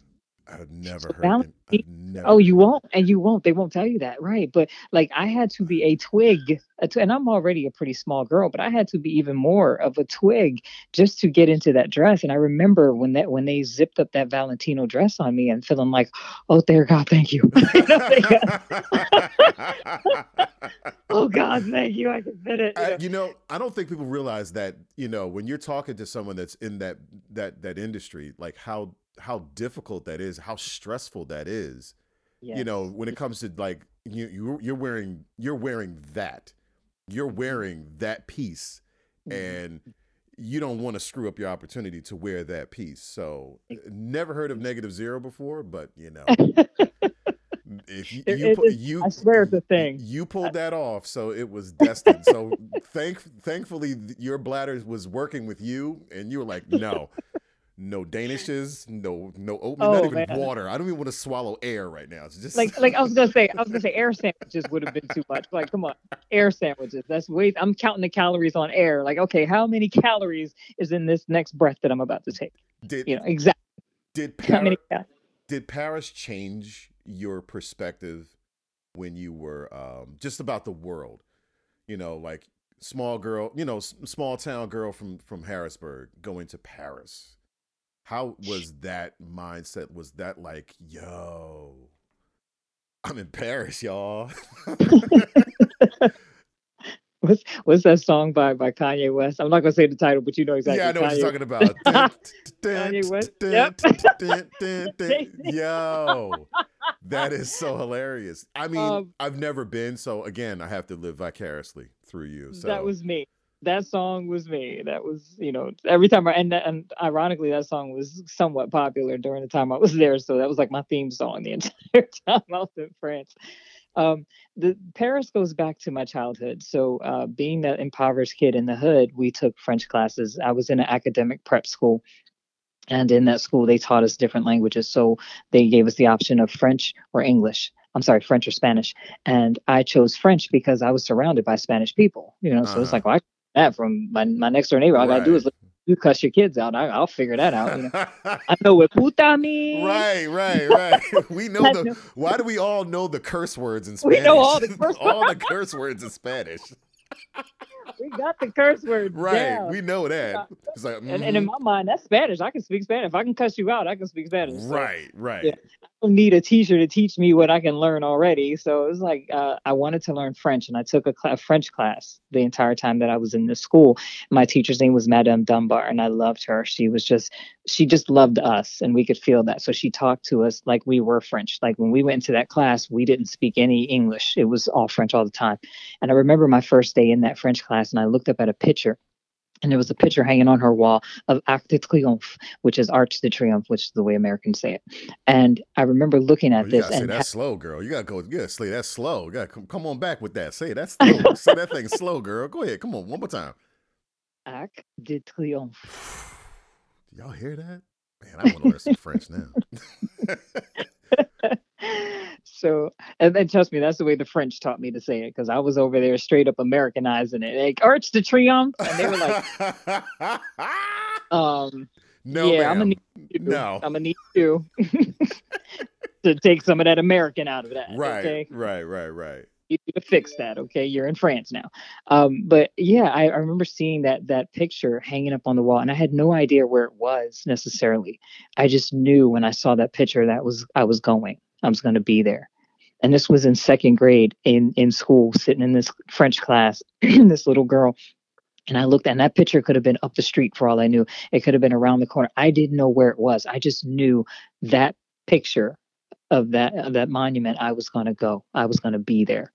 [SPEAKER 1] I've never heard. I've never
[SPEAKER 2] oh, you won't, and you won't. They won't tell you that, right? But like, I had to be a twig, a tw- and I'm already a pretty small girl, but I had to be even more of a twig just to get into that dress. And I remember when that when they zipped up that Valentino dress on me, and feeling like, oh, dear God, thank you. oh God, thank you. I can fit it.
[SPEAKER 1] You know? I, you know, I don't think people realize that. You know, when you're talking to someone that's in that that that industry, like how how difficult that is, how stressful that is. Yes. You know, when it comes to like you you you're wearing you're wearing that. You're wearing that piece mm-hmm. and you don't want to screw up your opportunity to wear that piece. So, never heard of negative zero before, but you know, if you, you, it, you,
[SPEAKER 2] I swear it's a thing.
[SPEAKER 1] You pulled that off, so it was destined. so, thank, thankfully, your bladder was working with you, and you were like, no, no danishes, no no oatmeal, oh, not even man. water. I don't even want to swallow air right now. It's just
[SPEAKER 2] like like I was gonna say, I was gonna say air sandwiches would have been too much. Like, come on, air sandwiches. That's way. I'm counting the calories on air. Like, okay, how many calories is in this next breath that I'm about to take? Did you know exactly?
[SPEAKER 1] Did Paris, did Paris change your perspective when you were um, just about the world? You know, like small girl, you know, small town girl from from Harrisburg going to Paris how was that mindset? Was that like, yo, I'm in Paris, y'all?
[SPEAKER 2] what's what's that song by by Kanye West? I'm not gonna say the title, but you know exactly.
[SPEAKER 1] Yeah, I know Kanye. what you're talking about. Kanye West. Yep. Yo, that is so hilarious. I mean, um, I've never been, so again, I have to live vicariously through you. So
[SPEAKER 2] that was me that song was me. That was, you know, every time I and and ironically, that song was somewhat popular during the time I was there. So that was like my theme song the entire time I was in France. Um, the Paris goes back to my childhood. So uh, being that impoverished kid in the hood, we took French classes. I was in an academic prep school. And in that school, they taught us different languages. So they gave us the option of French or English. I'm sorry, French or Spanish. And I chose French because I was surrounded by Spanish people, you know, so uh-huh. it's like, well, I that from my, my next door neighbor. All right. I gotta do is you cuss your kids out. I, will figure that out. You know? I know what puta means.
[SPEAKER 1] Right, right, right. we know the. Why do we all know the curse words in Spanish?
[SPEAKER 2] We know all the curse.
[SPEAKER 1] all the curse words in Spanish.
[SPEAKER 2] we got the curse word.
[SPEAKER 1] Right.
[SPEAKER 2] down.
[SPEAKER 1] We know that. It's like,
[SPEAKER 2] and, and in
[SPEAKER 1] mhm.
[SPEAKER 2] my mind, that's Spanish. I can speak Spanish. If I can cuss you out, I can speak Spanish. So
[SPEAKER 1] right, right.
[SPEAKER 2] yeah. I don't need a teacher to teach me what I can learn already. So it was like uh, I wanted to learn French, and I took a, cla- a French class the entire time that I was in this school. My teacher's name was Madame Dunbar, and I loved her. She was just she just loved us, and we could feel that. So she talked to us like we were French. Like when we went into that class, we didn't speak any English. It was all French all the time. And I remember my first day in that French class, and I looked up at a picture. And there was a picture hanging on her wall of Arc de Triomphe, which is Arch de Triomphe, which is the way Americans say it. And I remember looking
[SPEAKER 1] Oh,
[SPEAKER 2] at
[SPEAKER 1] you
[SPEAKER 2] this and
[SPEAKER 1] that slow, girl. You gotta go. You gotta say that slow. You gotta come, come on back with that. Say that slow. say that thing slow, girl. Go ahead. Come on, one more time.
[SPEAKER 2] Arc de Triomphe.
[SPEAKER 1] Y'all hear that? Man, I want to learn some French now.
[SPEAKER 2] so, and then trust me, that's the way the French taught me to say it because I was over there straight up Americanizing it, like Arch de Triomphe, and they were like, um,
[SPEAKER 1] no,
[SPEAKER 2] yeah, I'm gonna need you.
[SPEAKER 1] No.
[SPEAKER 2] I'm gonna need you to take some of that American out of that.
[SPEAKER 1] Right,
[SPEAKER 2] Okay.
[SPEAKER 1] right, right, right.
[SPEAKER 2] you need to fix that okay you're in france now um, but yeah I, I remember seeing that that picture hanging up on the wall and i had no idea where it was necessarily i just knew when i saw that picture that was i was going i was going to be there and this was in second grade in in school sitting in this french class this little girl and I looked, and that picture could have been up the street for all I knew. It could have been around the corner. I didn't know where it was. I just knew that picture of that of that monument. I was going to go. I was going to be there.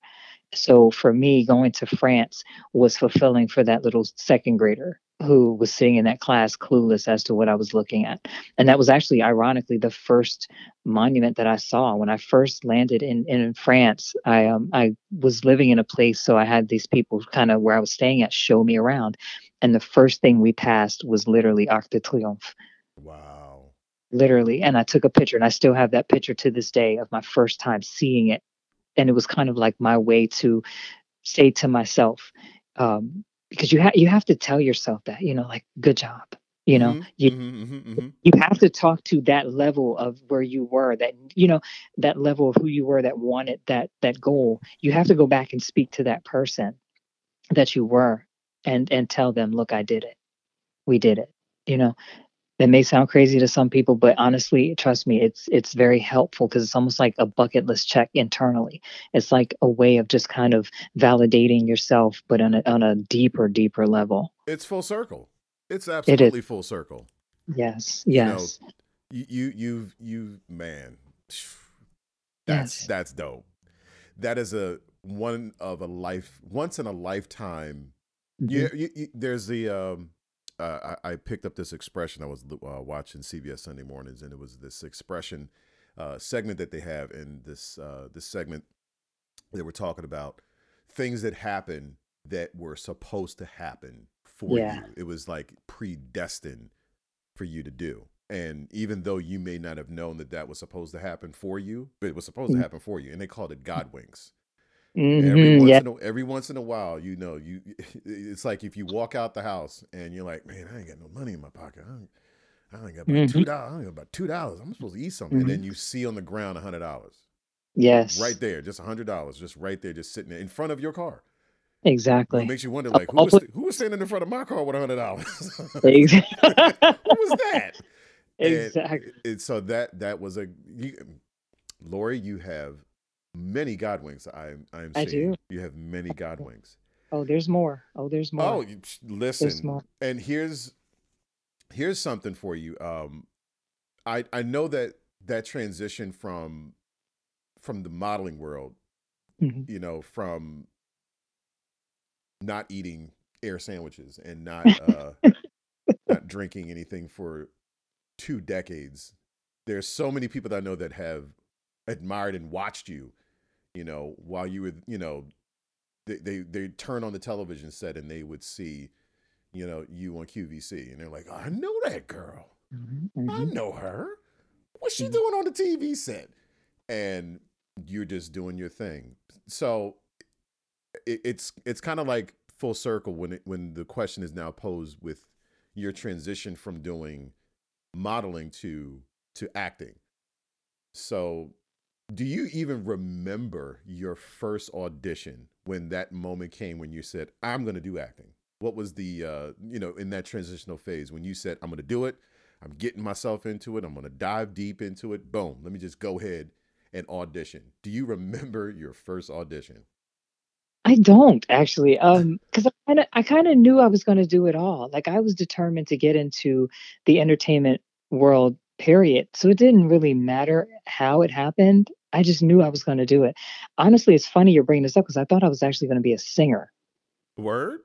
[SPEAKER 2] So for me, going to France was fulfilling for that little second grader who was sitting in that class clueless as to what I was looking at. And that was actually ironically the first monument that I saw when I first landed in in France. I um I was living in a place so I had these people kind of where I was staying at show me around. And the first thing we passed was literally Arc de Triomphe
[SPEAKER 1] Wow.
[SPEAKER 2] literally and i took a picture and i still have that picture to this day of my first time seeing it and it was kind of like my way to say to myself um, because you have you have to tell yourself that you know like good job you know?
[SPEAKER 1] Mhm,
[SPEAKER 2] you
[SPEAKER 1] mhm, mhm, mhm.
[SPEAKER 2] you have to talk to that level of where you were that you know that level of who you were that wanted that that goal. You have to go back and speak to that person that you were and and tell them look i did it. We did it you know that may sound crazy to some people but honestly trust me it's it's very helpful because it's almost like a bucket list check internally it's like a way of just kind of validating yourself but on a, on a deeper deeper level
[SPEAKER 1] It's full circle. It's absolutely full circle.
[SPEAKER 2] yes
[SPEAKER 1] You know,
[SPEAKER 2] yes
[SPEAKER 1] You, you, you, you, man. That's
[SPEAKER 2] Yes.
[SPEAKER 1] that's dope. That is a one of a life, once in a lifetime
[SPEAKER 2] Mhm.
[SPEAKER 1] Yeah, you, you, there's the. Um, uh, I, I picked up this expression. I was uh, watching CBS Sunday mornings, and it was this expression uh, segment that they have in this uh, this segment. They were talking about things that happen that were supposed to happen for
[SPEAKER 2] Yeah.
[SPEAKER 1] you. It was like predestined for you to do. And even though you may not have known that that was supposed to happen for you, but it was supposed to
[SPEAKER 2] Mm.
[SPEAKER 1] happen for you, and they called it God winks every
[SPEAKER 2] Mhm,
[SPEAKER 1] once
[SPEAKER 2] yeah
[SPEAKER 1] in a, every once in a while, you know, you it's like if you walk out the house and you're like, man, I ain't got no money in my pocket. I I ain't got about two dollars. I ain't got about two dollars. I'm supposed to eat something, and then you see on the ground a hundred dollars
[SPEAKER 2] yes
[SPEAKER 1] right there, just a hundred dollars, just right there, just sitting there in front of your car.
[SPEAKER 2] exactly
[SPEAKER 1] It makes you wonder, like, who was who was standing in front of my car with a hundred dollars?
[SPEAKER 2] Ex-
[SPEAKER 1] who was that? And
[SPEAKER 2] exactly
[SPEAKER 1] it, so that that was a you, Lori. You have many God winks. I'm I'm
[SPEAKER 2] I
[SPEAKER 1] seeing.
[SPEAKER 2] do.
[SPEAKER 1] You have many God winks.
[SPEAKER 2] oh there's more oh there's more
[SPEAKER 1] Oh, listen.
[SPEAKER 2] more.
[SPEAKER 1] And here's here's something for you. Um, I I know that that transition from from the modeling world,
[SPEAKER 2] Mhm.
[SPEAKER 1] you know, from not eating air sandwiches and not uh, not drinking anything for two decades. There's so many people that I know that have admired and watched you, you know, while you were, you know, they they they turn on the television set and they would see, you know, you on QVC and they're like, I know that girl.
[SPEAKER 2] Mhm,
[SPEAKER 1] I
[SPEAKER 2] mhm.
[SPEAKER 1] know her. What's she
[SPEAKER 2] Mhm.
[SPEAKER 1] doing on the TV set? And you're just doing your thing. So it, it's it's kind of like full circle when it, when the question is now posed with your transition from doing modeling to to acting. So Do you even remember your first audition when that moment came when you said, "I'm going to do acting"? What was the uh, you know in that transitional phase when you said, "I'm going to do it. I'm getting myself into it. I'm going to dive deep into it. Boom. Let me just go ahead and audition." Do you remember your first audition?
[SPEAKER 2] I don't actually, um, because I kind of I kind of knew I was going to do it all. Like I was determined to get into the entertainment world, period. So it didn't really matter how it happened. I just knew I was going to do it. Honestly, it's funny you're bringing this up because I thought I was actually going to be a singer.
[SPEAKER 1] Word.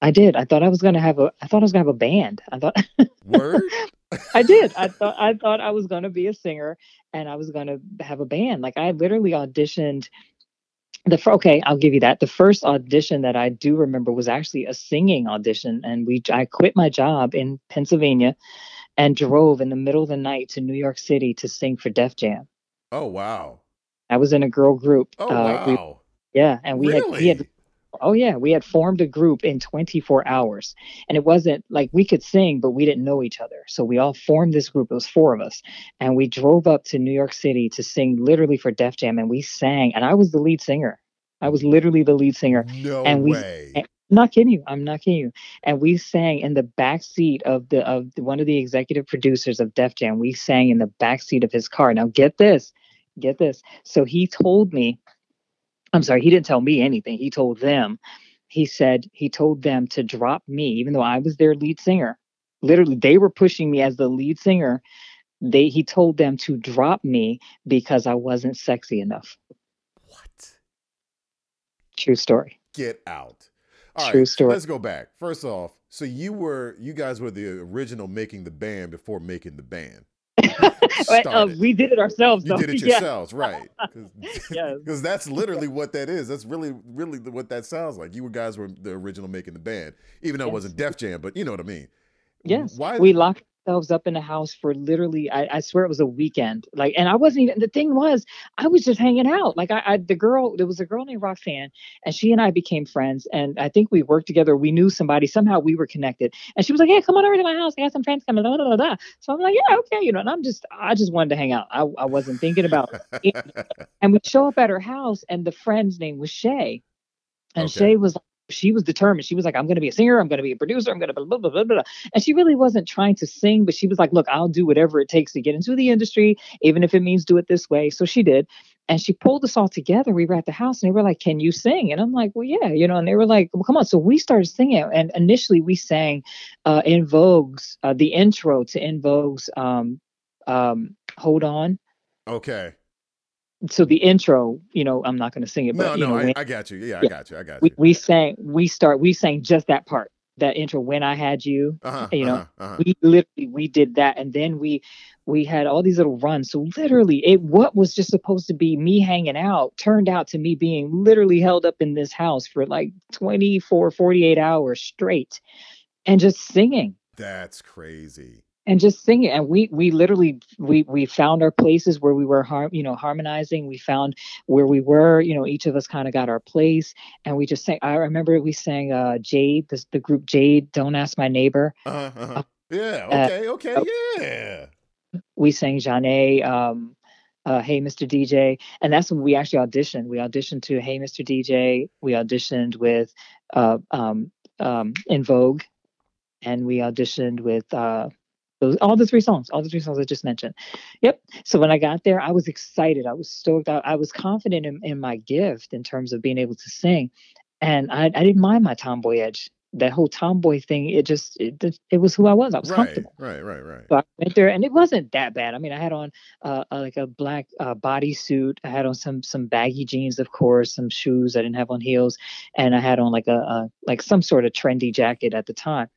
[SPEAKER 2] I did. I thought I was going to have a. I thought I was going to have a band. I thought.
[SPEAKER 1] Word.
[SPEAKER 2] I did. I thought I thought I was going to be a singer and I was going to have a band. Like I literally auditioned the fr- okay i'll give you that the first audition that i do remember was actually a singing audition and we i quit my job in pennsylvania and drove in the middle of the night to new york city to sing for def jam.
[SPEAKER 1] Oh wow.
[SPEAKER 2] I was in a girl group
[SPEAKER 1] oh uh, wow.
[SPEAKER 2] We, yeah and we
[SPEAKER 1] really?
[SPEAKER 2] had we had oh yeah we had formed a group in 24 hours. And it wasn't like we could sing but we didn't know each other. So we all formed this group it was four of us and we drove up to new york city to sing literally for def jam and we sang and i was the lead singer. I was literally the lead singer.
[SPEAKER 1] No
[SPEAKER 2] and we
[SPEAKER 1] way
[SPEAKER 2] I'm not kidding you i'm not kidding you and we sang in the back seat of the of the, one of the executive producers of def jam we sang in the back seat of his car now get this get this so he told me I'm sorry, he didn't tell me anything. He told them, he said, he told them to drop me, even though I was their lead singer. Literally, they were pushing me as the lead singer. They he told them to drop me because I wasn't sexy enough.
[SPEAKER 1] What?
[SPEAKER 2] True story.
[SPEAKER 1] Get out. All
[SPEAKER 2] True
[SPEAKER 1] right,
[SPEAKER 2] story.
[SPEAKER 1] Let's go back. First off, so you were you guys were the original making the band before making the band.
[SPEAKER 2] Uh, we did it ourselves.
[SPEAKER 1] You
[SPEAKER 2] though.
[SPEAKER 1] did it
[SPEAKER 2] Yeah.
[SPEAKER 1] yourselves, right?
[SPEAKER 2] Yes.
[SPEAKER 1] Because that's literally what that is. That's really, really what that sounds like. You guys were the original making the band, even though it wasn't Def Jam, but you know what I mean.
[SPEAKER 2] Yes.
[SPEAKER 1] Why?
[SPEAKER 2] We locked ourselves up in the house for literally, I, I swear it was a weekend. Like, and I wasn't even, the thing was, I was just hanging out. Like, I, I, the girl, there was a girl named Roxanne, and she and I became friends. And I think we worked together. We knew somebody. Somehow we were connected. And she was like, Hey, come on over to my house. I got some friends coming. Blah, blah, blah. So I'm like, Yeah, okay. You know, and I'm just, I just wanted to hang out. I, I wasn't thinking about And we show up at her house, and the friend's name was Shay. And
[SPEAKER 1] Okay.
[SPEAKER 2] Shay was she was determined. She was like, I'm gonna be a singer, I'm gonna be a producer, I'm gonna blah blah blah blah blah. And she really wasn't trying to sing, but she was like, Look, I'll do whatever it takes to get into the industry, even if it means do it this way. So she did. And she pulled us all together. We were at the house and they were like, Can you sing? And I'm like, Well, yeah, you know, and they were like, Well, come on. So we started singing. And initially we sang uh in Vogue's uh the intro to En Vogue's um um Hold On.
[SPEAKER 1] okay.
[SPEAKER 2] So the intro, you know, I'm not gonna sing it,
[SPEAKER 1] No,
[SPEAKER 2] but you
[SPEAKER 1] no,
[SPEAKER 2] know,
[SPEAKER 1] I,
[SPEAKER 2] when-
[SPEAKER 1] I got you. Yeah, I got you. I got
[SPEAKER 2] we,
[SPEAKER 1] you.
[SPEAKER 2] we sang we start we sang just that part that intro when i had you
[SPEAKER 1] Uh-huh,
[SPEAKER 2] you know,
[SPEAKER 1] uh-huh, uh-huh.
[SPEAKER 2] we literally we did that and then we we had all these little runs so literally it what was just supposed to be me hanging out turned out to me being literally held up in this house for like 24 48 hours straight and just singing
[SPEAKER 1] That's crazy.
[SPEAKER 2] And just singing and we we literally we we found our places where we were you know harmonizing we found where we were you know each of us kind of got our place and we just sang i remember we sang uh jade this the group jade don't ask my neighbor
[SPEAKER 1] Uh-huh, uh-huh. Yeah.
[SPEAKER 2] uh,
[SPEAKER 1] Okay. Okay.
[SPEAKER 2] oh.
[SPEAKER 1] Yeah.
[SPEAKER 2] we sang Zhané, um uh, Hey Mr. DJ, and that's when we actually auditioned. We auditioned to Hey Mr. DJ. We auditioned with uh, um, um, En Vogue, and we auditioned with uh, those, all the three songs, all the three songs I just mentioned. Yep. So when I got there, I was excited. I was stoked. I, I was confident in, in my gift in terms of being able to sing, and I, I didn't mind my tomboy edge. That whole tomboy thing, it just it, it was who I was. I was
[SPEAKER 1] Right.
[SPEAKER 2] comfortable.
[SPEAKER 1] Right. Right. Right.
[SPEAKER 2] So I went there, and it wasn't that bad. I mean, I had on uh, a- like a black uh, bodysuit. I had on some some baggy jeans, of course, some shoes. I didn't have on heels, and I had on like a, a like some sort of trendy jacket at the time.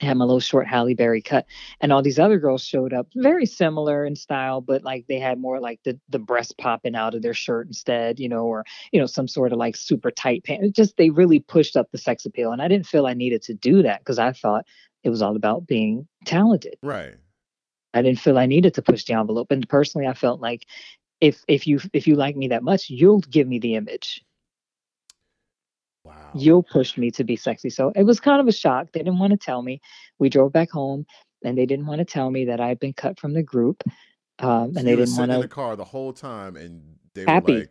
[SPEAKER 2] Had my little short Halle Berry cut, and all these other girls showed up, very similar in style, but like they had more like the the breast popping out of their shirt instead, you know, or you know some sort of like super tight pants. Just they really pushed up the sex appeal, and I didn't feel I needed to do that because I thought it was all about being talented.
[SPEAKER 1] Right.
[SPEAKER 2] I didn't feel I needed to push the envelope. And personally, I felt like if if you if you like me that much, you'll give me the image.
[SPEAKER 1] Wow.
[SPEAKER 2] You'll push me to be sexy. So it was kind of a shock. They didn't want to tell me. We drove back home and they didn't want to tell me that I had been cut from the group. um,
[SPEAKER 1] So
[SPEAKER 2] and they
[SPEAKER 1] you were
[SPEAKER 2] didn't
[SPEAKER 1] sitting
[SPEAKER 2] want
[SPEAKER 1] in the car the whole time, and they
[SPEAKER 2] happy,
[SPEAKER 1] were like,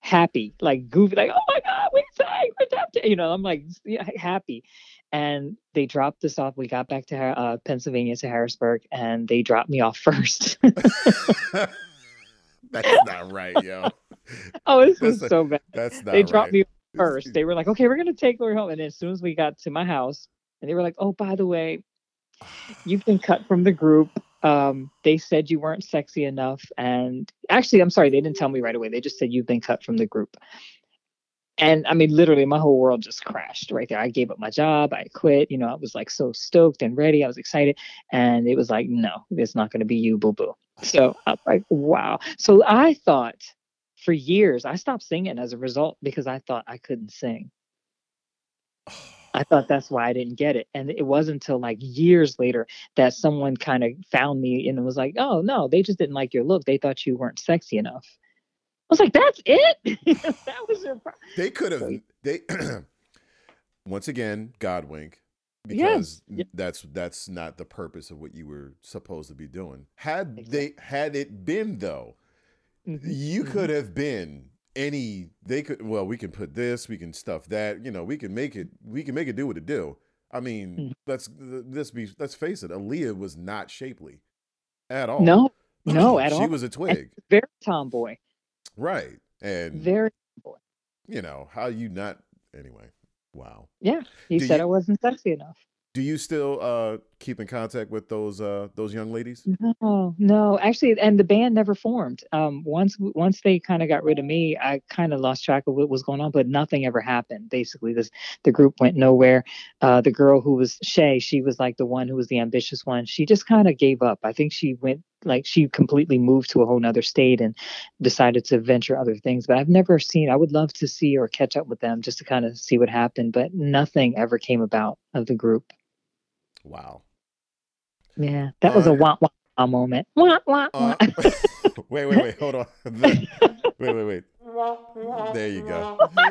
[SPEAKER 2] happy, like goofy, like oh my god, we sang, we're adopted. You know, I'm like yeah, happy, and they dropped us off. We got back to uh, Pennsylvania to Harrisburg, and they dropped me off first.
[SPEAKER 1] "That's not right, yo.
[SPEAKER 2] oh, this was so bad.
[SPEAKER 1] That's not
[SPEAKER 2] They dropped
[SPEAKER 1] right."
[SPEAKER 2] me first. They were like, okay, we're gonna take Lori home, and as soon as we got to my house, and they were like, oh, by the way, you've been cut from the group. Um, they said you weren't sexy enough. And actually, I'm sorry, they didn't tell me right away. They just said you've been cut from the group. And I mean, literally, my whole world just crashed right there. I gave up my job. I quit. You know, I was like so stoked and ready. I was excited. And it was like, no, it's not going to be you, boo boo. So I'm like, wow. So I thought for years, I stopped singing as a result because I thought I couldn't sing. I thought that's why I didn't get it. And it wasn't until like years later that someone kind of found me and was like, oh, no, they just didn't like your look. They thought you weren't sexy enough. I was like, that's it? that was your problem.
[SPEAKER 1] They could have.
[SPEAKER 2] So-
[SPEAKER 1] They once again, God wink, because
[SPEAKER 2] yeah.
[SPEAKER 1] that's that's not the purpose of what you were supposed to be doing. Had
[SPEAKER 2] Exactly.
[SPEAKER 1] they had it been though,
[SPEAKER 2] Mhm,
[SPEAKER 1] you
[SPEAKER 2] mhm.
[SPEAKER 1] could have been any. They could. Well, we can put this. We can stuff that. You know, we can make it. We can make it do what it do. I mean,
[SPEAKER 2] Mhm.
[SPEAKER 1] let's let's be let's face it. Aaliyah was not shapely at all.
[SPEAKER 2] No, no, at
[SPEAKER 1] she
[SPEAKER 2] all.
[SPEAKER 1] She was a
[SPEAKER 2] And
[SPEAKER 1] twig,
[SPEAKER 2] very tomboy.
[SPEAKER 1] right? And
[SPEAKER 2] Very tomboy.
[SPEAKER 1] you know how you not anyway. Wow.
[SPEAKER 2] Yeah. He
[SPEAKER 1] Do
[SPEAKER 2] said
[SPEAKER 1] you-
[SPEAKER 2] I wasn't sexy enough.
[SPEAKER 1] Do you still uh keep in contact with those uh those young ladies?
[SPEAKER 2] No, no, actually, and the band never formed. Um, once once they kind of got rid of me, I kind of lost track of what was going on, but nothing ever happened. Basically, this the group went nowhere. Uh, the girl who was Shay, she was like the one who was the ambitious one. She just kind of gave up. I think she went like she completely moved to a whole nother state and decided to venture other things. But I've never seen. I would love to see or catch up with them just to kind of see what happened, but nothing ever came about of the group.
[SPEAKER 1] Wow.
[SPEAKER 2] Yeah, that was a
[SPEAKER 1] Uh,
[SPEAKER 2] wah wah wah moment. Wah wah
[SPEAKER 1] Uh, wait, wait, wait, hold on. wait, wait, wait. There you go.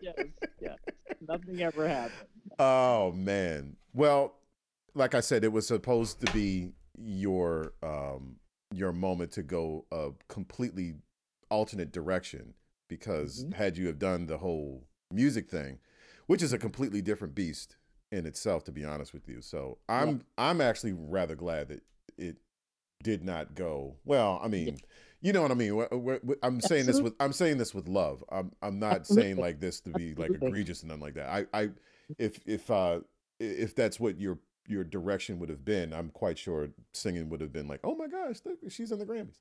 [SPEAKER 2] yes, yes. Nothing ever happened.
[SPEAKER 1] Oh man. Well, like I said, it was supposed to be your um your moment to go a completely alternate direction because
[SPEAKER 2] Mhm.
[SPEAKER 1] had you have done the whole music thing, which is a completely different beast in itself, to be honest with you. So I'm I'm actually rather glad that it did not go well. I mean, you know what I mean. Wh- wh- I'm saying this with I'm saying this with love. I'm I'm not
[SPEAKER 2] Absolutely.
[SPEAKER 1] saying like this to be like
[SPEAKER 2] Absolutely.
[SPEAKER 1] egregious and nothing like that. I I if if uh if that's what your your direction would have been, I'm quite sure singing would have been like, oh my gosh, look, she's in the Grammys.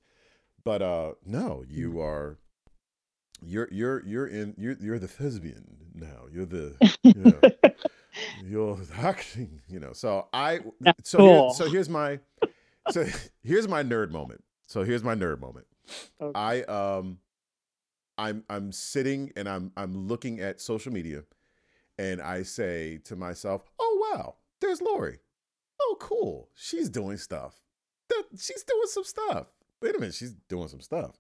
[SPEAKER 1] But uh no, you are you're you're you're in you're you're the thespian now. You're the yeah, you're acting, you know. So I
[SPEAKER 2] That's
[SPEAKER 1] so here, so here's my so here's my nerd moment. So here's my nerd moment.
[SPEAKER 2] Okay.
[SPEAKER 1] I um I'm I'm sitting and I'm I'm looking at social media and I say to myself, "Oh wow, there's Lori. Oh cool. She's doing stuff. That she's doing some stuff. Wait a minute, she's doing some stuff.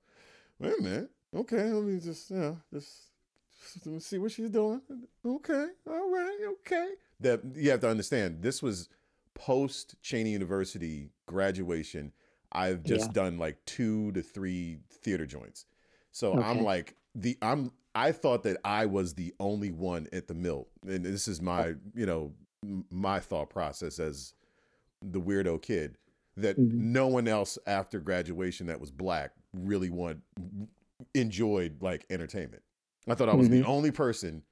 [SPEAKER 1] Wait a minute. Okay, let me just yeah, just let me see what she's doing. Okay, all right, okay. That you have to understand. This was post Cheyney University graduation. I've just
[SPEAKER 2] Yeah.
[SPEAKER 1] done like two to three theater joints. So I'm like the I'm I thought that I was the only one at the mill. And this is my, you know, my thought process as the weirdo kid that
[SPEAKER 2] Mhm.
[SPEAKER 1] no one else after graduation that was black really want enjoyed like entertainment. I thought I was the
[SPEAKER 2] Mhm.
[SPEAKER 1] only person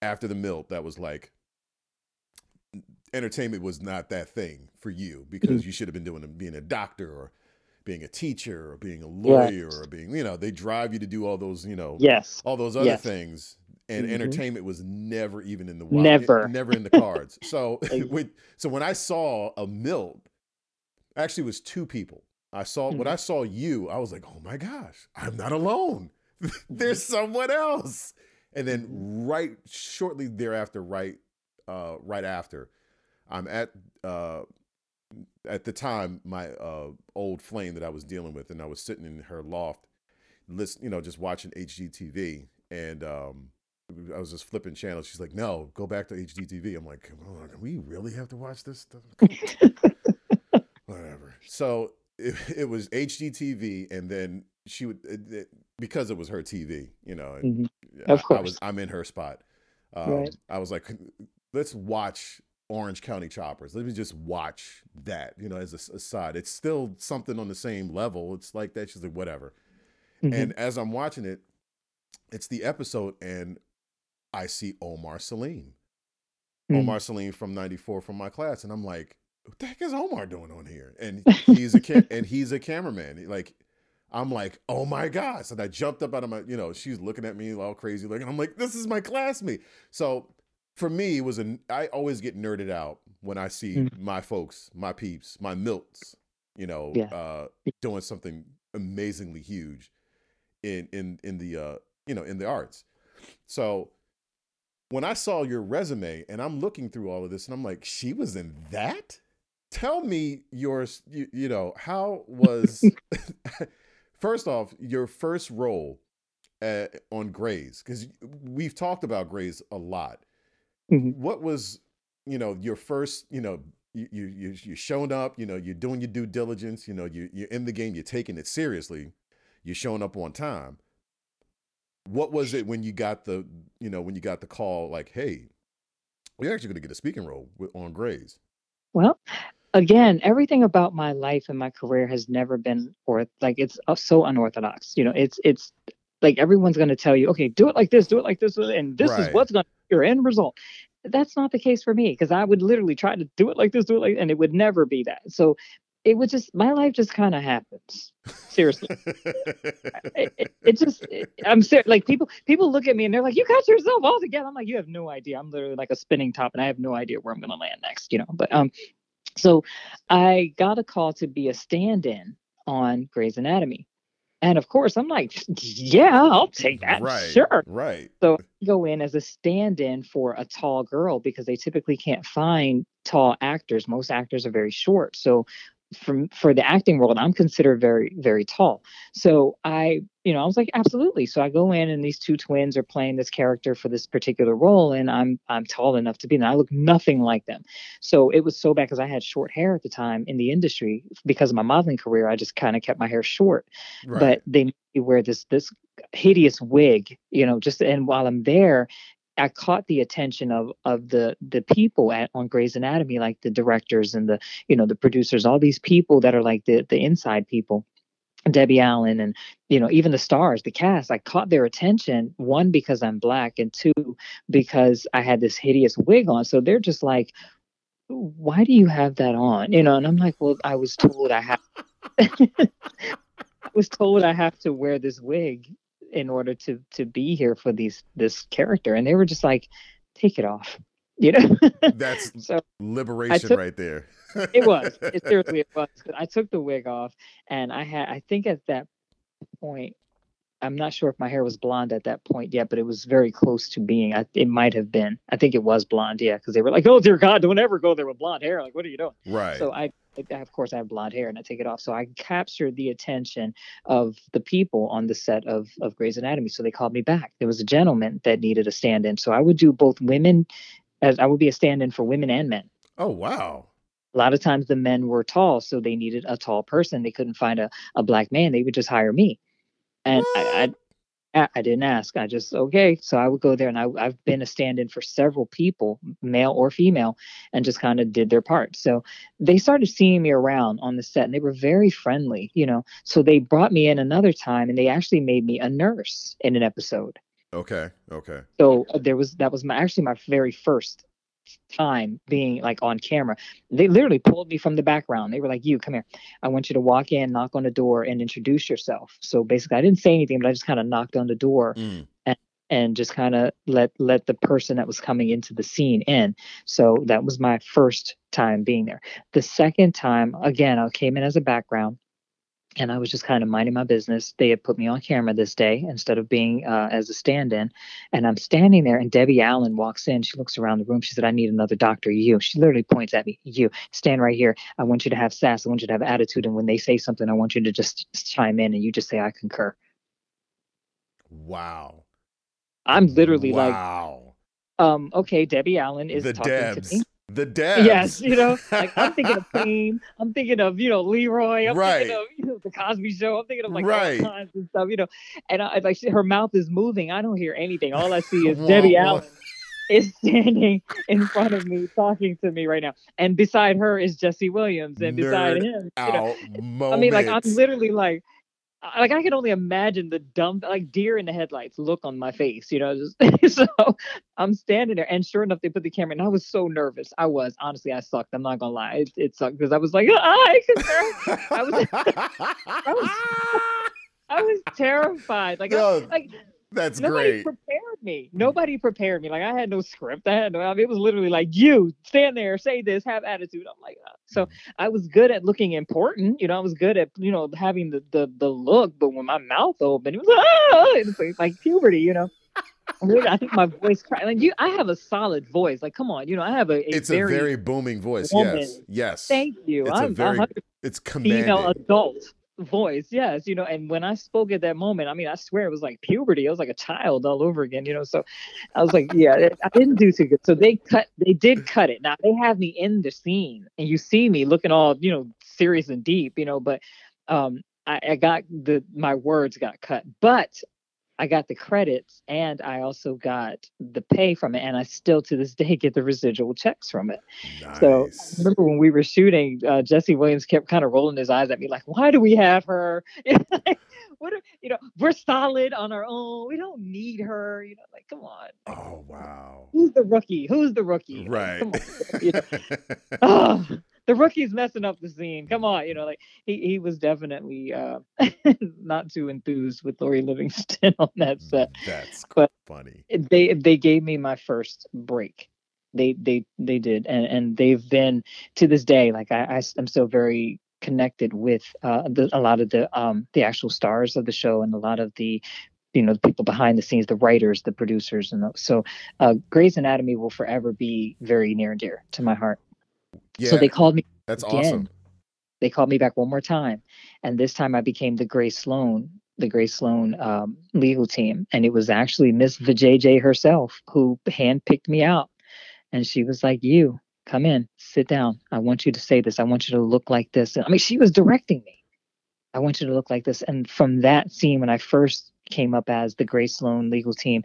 [SPEAKER 1] after the mill that was like entertainment was not that thing for you because you should have been doing being a doctor or being a teacher or being a lawyer or being you know they drive you to do all those you know
[SPEAKER 2] yes.
[SPEAKER 1] all those other
[SPEAKER 2] Yes.
[SPEAKER 1] things and
[SPEAKER 2] Mhm.
[SPEAKER 1] entertainment was never even in the wild,
[SPEAKER 2] Never.
[SPEAKER 1] never in the cards so when, so when i saw a mill actually it was two people i saw when
[SPEAKER 2] Mhm.
[SPEAKER 1] i saw you i was like oh my gosh i'm not alone there's someone else and then right shortly thereafter right uh right after i'm at uh at the time my uh old flame that i was dealing with and i was sitting in her loft listen you know just watching hgtv and um I was just flipping channels. She's like, "No, go back to HGTV." I'm like, oh, "We really have to watch this stuff." whatever. So it, it was HGTV, and then she would it, it, because it was her TV, you know.
[SPEAKER 2] Mhm.
[SPEAKER 1] I,
[SPEAKER 2] Of
[SPEAKER 1] I
[SPEAKER 2] course.
[SPEAKER 1] was I'm in her spot. Um,
[SPEAKER 2] Right.
[SPEAKER 1] I was like, let's watch Orange County Choppers. Let me just watch that, you know, as a aside. It's still something on the same level. It's like that. She's like, whatever.
[SPEAKER 2] Mhm.
[SPEAKER 1] And as I'm watching it, it's the episode, and I see Omar Salim.
[SPEAKER 2] Mhm.
[SPEAKER 1] Omar Salim from '94 from my class, and I'm like, "What the heck is Omar doing on here?" And he's a ca- and he's a cameraman. Like, I'm like, "Oh my gosh!" And I jumped up out of my, you know, she's looking at me all crazy, looking. I'm like, "This is my classmate." So for me, it was a. I always get nerded out when I see
[SPEAKER 2] Mhm.
[SPEAKER 1] my folks, my peeps, my milts, you know,
[SPEAKER 2] Yeah.
[SPEAKER 1] uh, doing something amazingly huge in in in the uh, you know in the arts. So when I saw your resume and I'm looking through all of this and I'm like, she was in that? Tell me yours, you, you know, how was, first off, your first role uh, on Grey's? Because we've talked about Grey's a lot.
[SPEAKER 2] Mhm.
[SPEAKER 1] What was, you know, your first, you know, you, you, you, you're showing up, you know, you're doing your due diligence, you know, you, you're in the game, you're taking it seriously, you're showing up on time what was it when you got the you know when you got the call like hey we're actually going to get a speaking role on grey's
[SPEAKER 2] Well, again, everything about my life and my career has never been or like it's uh, so unorthodox. You know, it's it's like everyone's going to tell you, okay, do it like this, do it like this, and this
[SPEAKER 1] Right.
[SPEAKER 2] is what's going to be your end result. That's not the case for me because I would literally try to do it like this, do it like, and it would never be that. So it would just my life just kind of happens. Seriously, it, it, it just it, I'm serious. Like people people look at me and they're like, "You got yourself all together." I'm like, "You have no idea. I'm literally like a spinning top, and I have no idea where I'm going to land next." You know, but um, so I got a call to be a stand-in on Grey's Anatomy, and of course, I'm like, "Yeah, I'll take that.
[SPEAKER 1] right
[SPEAKER 2] Sure."
[SPEAKER 1] right
[SPEAKER 2] So I go in as a stand-in for a tall girl because they typically can't find tall actors. Most actors are very short. So from for the acting world, I'm considered very, very tall. So I, you know, I was like, absolutely. So I go in and these two twins are playing this character for this particular role, and I'm I'm tall enough to be, and I look nothing like them. So it was so bad because I had short hair at the time in the industry because of my modeling career. I just kind of kept my hair short
[SPEAKER 1] right
[SPEAKER 2] but they wear this this hideous wig you know just and while i'm there i caught the attention of of the the people at on Grey's Anatomy like the directors and the you know the producers all these people that are like the the inside people Debbie Allen and you know even the stars the cast I caught their attention one because I'm black and two because I had this hideous wig on. So they're just like why do you have that on? You know and I'm like well I was told I have I was told I have to wear this wig in order to to be here for these this character, and they were just like, "Take it off," you know.
[SPEAKER 1] that's
[SPEAKER 2] so
[SPEAKER 1] liberation
[SPEAKER 2] took-
[SPEAKER 1] right there
[SPEAKER 2] it was. It seriously it was. I took the wig off, and I had. I think at that point, I'm not sure if my hair was blonde at that point yet, but it was very close to being. I, it might have been. I think it was blonde, yeah, because they were like, "Oh dear God, don't ever go there with blonde hair." Like, what are you doing?
[SPEAKER 1] right
[SPEAKER 2] So I, I- of course, I have blonde hair and I take it off. So I captured the attention of the people on the set of of Grey's Anatomy. So they called me back. There was a gentleman that needed a stand-in. So I would do both women, as I would be a stand-in for women and men.
[SPEAKER 1] oh wow
[SPEAKER 2] A lot of times the men were tall, so they needed a tall person. They couldn't find a, a black man. They would just hire me. And I, I I didn't ask. I just okay. So I would go there, and I, I've been a stand-in for several people, male or female, and just kind of did their part. So they started seeing me around on the set, and they were very friendly, you know. So they brought me in another time, and they actually made me a nurse in an episode.
[SPEAKER 1] okay okay
[SPEAKER 2] So uh, there was that was my actually my very first time being like on camera. They literally pulled me from the background. They were like, "You come here. I want you to walk in, knock on the door, and introduce yourself." So basically, I didn't say anything, but I just kind of knocked on the door
[SPEAKER 1] Mm.
[SPEAKER 2] and just kind of let let the person that was coming into the scene in. So that was my first time being there. The second time, again, I came in as a background. And I was just kind of minding my business. They had put me on camera this day instead of being uh, as a stand-in. And I'm standing there, and Debbie Allen walks in. She looks around the room. She said, "I need another doctor. You." She literally points at me. You stand right here. I want you to have sass. I want you to have attitude. And when they say something, I want you to just chime in and you just say, "I concur."
[SPEAKER 1] wow
[SPEAKER 2] I'm literally like,
[SPEAKER 1] wow
[SPEAKER 2] um, okay, Debbie Allen is
[SPEAKER 1] the
[SPEAKER 2] talking
[SPEAKER 1] Debs
[SPEAKER 2] to me.
[SPEAKER 1] The dad.
[SPEAKER 2] Yes, you know, like I'm thinking of Payne, I'm thinking of you know Leroy, I'm
[SPEAKER 1] Right.
[SPEAKER 2] thinking of you know the Cosby Show, I'm thinking of like
[SPEAKER 1] Right.
[SPEAKER 2] all kinds of stuff, you know, and I like her mouth is moving. I don't hear anything. All I see is Debbie. Allen is standing in front of me talking to me right now, and beside her is Jesse Williams, and beside him, you know. I mean, like I'm literally like, like I can only imagine the dumb, like deer in the headlights look on my face, you know. Just, so I'm standing there, and sure enough, they put the camera, and I was so nervous. I was honestly, I sucked. I'm not gonna lie, it, it sucked because I was like, I, I was, I was, I was terrified. Like, I,
[SPEAKER 1] No,
[SPEAKER 2] like
[SPEAKER 1] that's great.
[SPEAKER 2] nobody
[SPEAKER 1] great.
[SPEAKER 2] prepared me. Nobody prepared me. Like I had no script. I had no. I mean, it was literally like you stand there, say this, have attitude. I'm like, uh, so I was good at looking important. You know, I was good at you know having the the the look, but when my mouth opened, it was ah! it was like, like puberty. You know. I think my voice cracked. Like you, I have a solid voice. Like, come on, you know, I have a, a
[SPEAKER 1] it's
[SPEAKER 2] very,
[SPEAKER 1] a very booming voice.
[SPEAKER 2] woman.
[SPEAKER 1] Yes. Yes.
[SPEAKER 2] thank you.
[SPEAKER 1] It's a
[SPEAKER 2] I'm
[SPEAKER 1] very
[SPEAKER 2] a hundred
[SPEAKER 1] It's commanding.
[SPEAKER 2] female adult voice yes you know and when i spoke at that moment i mean i swear it was like puberty i was like a child all over again you know so i was like yeah i didn't do too good. So they cut they did cut it. Now they have me in the scene and you see me looking all you know serious and deep you know but um i, I got the my words got cut. But I got the credits and I also got the pay from it, and I still to this day get the residual checks from it. So I remember when we were shooting, uh, Jesse Williams kept kind of rolling his eyes at me, like, "Why do we have her? Like, what? Are, you know, we're solid on our own. We don't need her. You know, like, come on,
[SPEAKER 1] Oh wow.
[SPEAKER 2] who's the rookie? Who's the rookie?
[SPEAKER 1] Right.
[SPEAKER 2] You know, oh, the rookie's messing up the scene. Come on, you know, like he he was definitely uh, not too enthused with Lori Livingston on that set.
[SPEAKER 1] That's
[SPEAKER 2] But-
[SPEAKER 1] funny.
[SPEAKER 2] they they gave me my first break they they they did and and they've been to this day like i, I am still very connected with uh the, a lot of the um the actual stars of the show and a lot of the you know the people behind the scenes the writers the producers and those. so uh grey's anatomy will forever be very near and dear to my heart
[SPEAKER 1] Yeah.
[SPEAKER 2] so they called me
[SPEAKER 1] that's
[SPEAKER 2] again.
[SPEAKER 1] awesome.
[SPEAKER 2] they called me back one more time and this time i became the grey sloan the grey sloan um, legal team and it was actually miss vjj herself who handpicked me out and she was like you come in sit down i want you to say this i want you to look like this and, i mean she was directing me i want you to look like this and from that scene when i first came up as the grey sloan legal team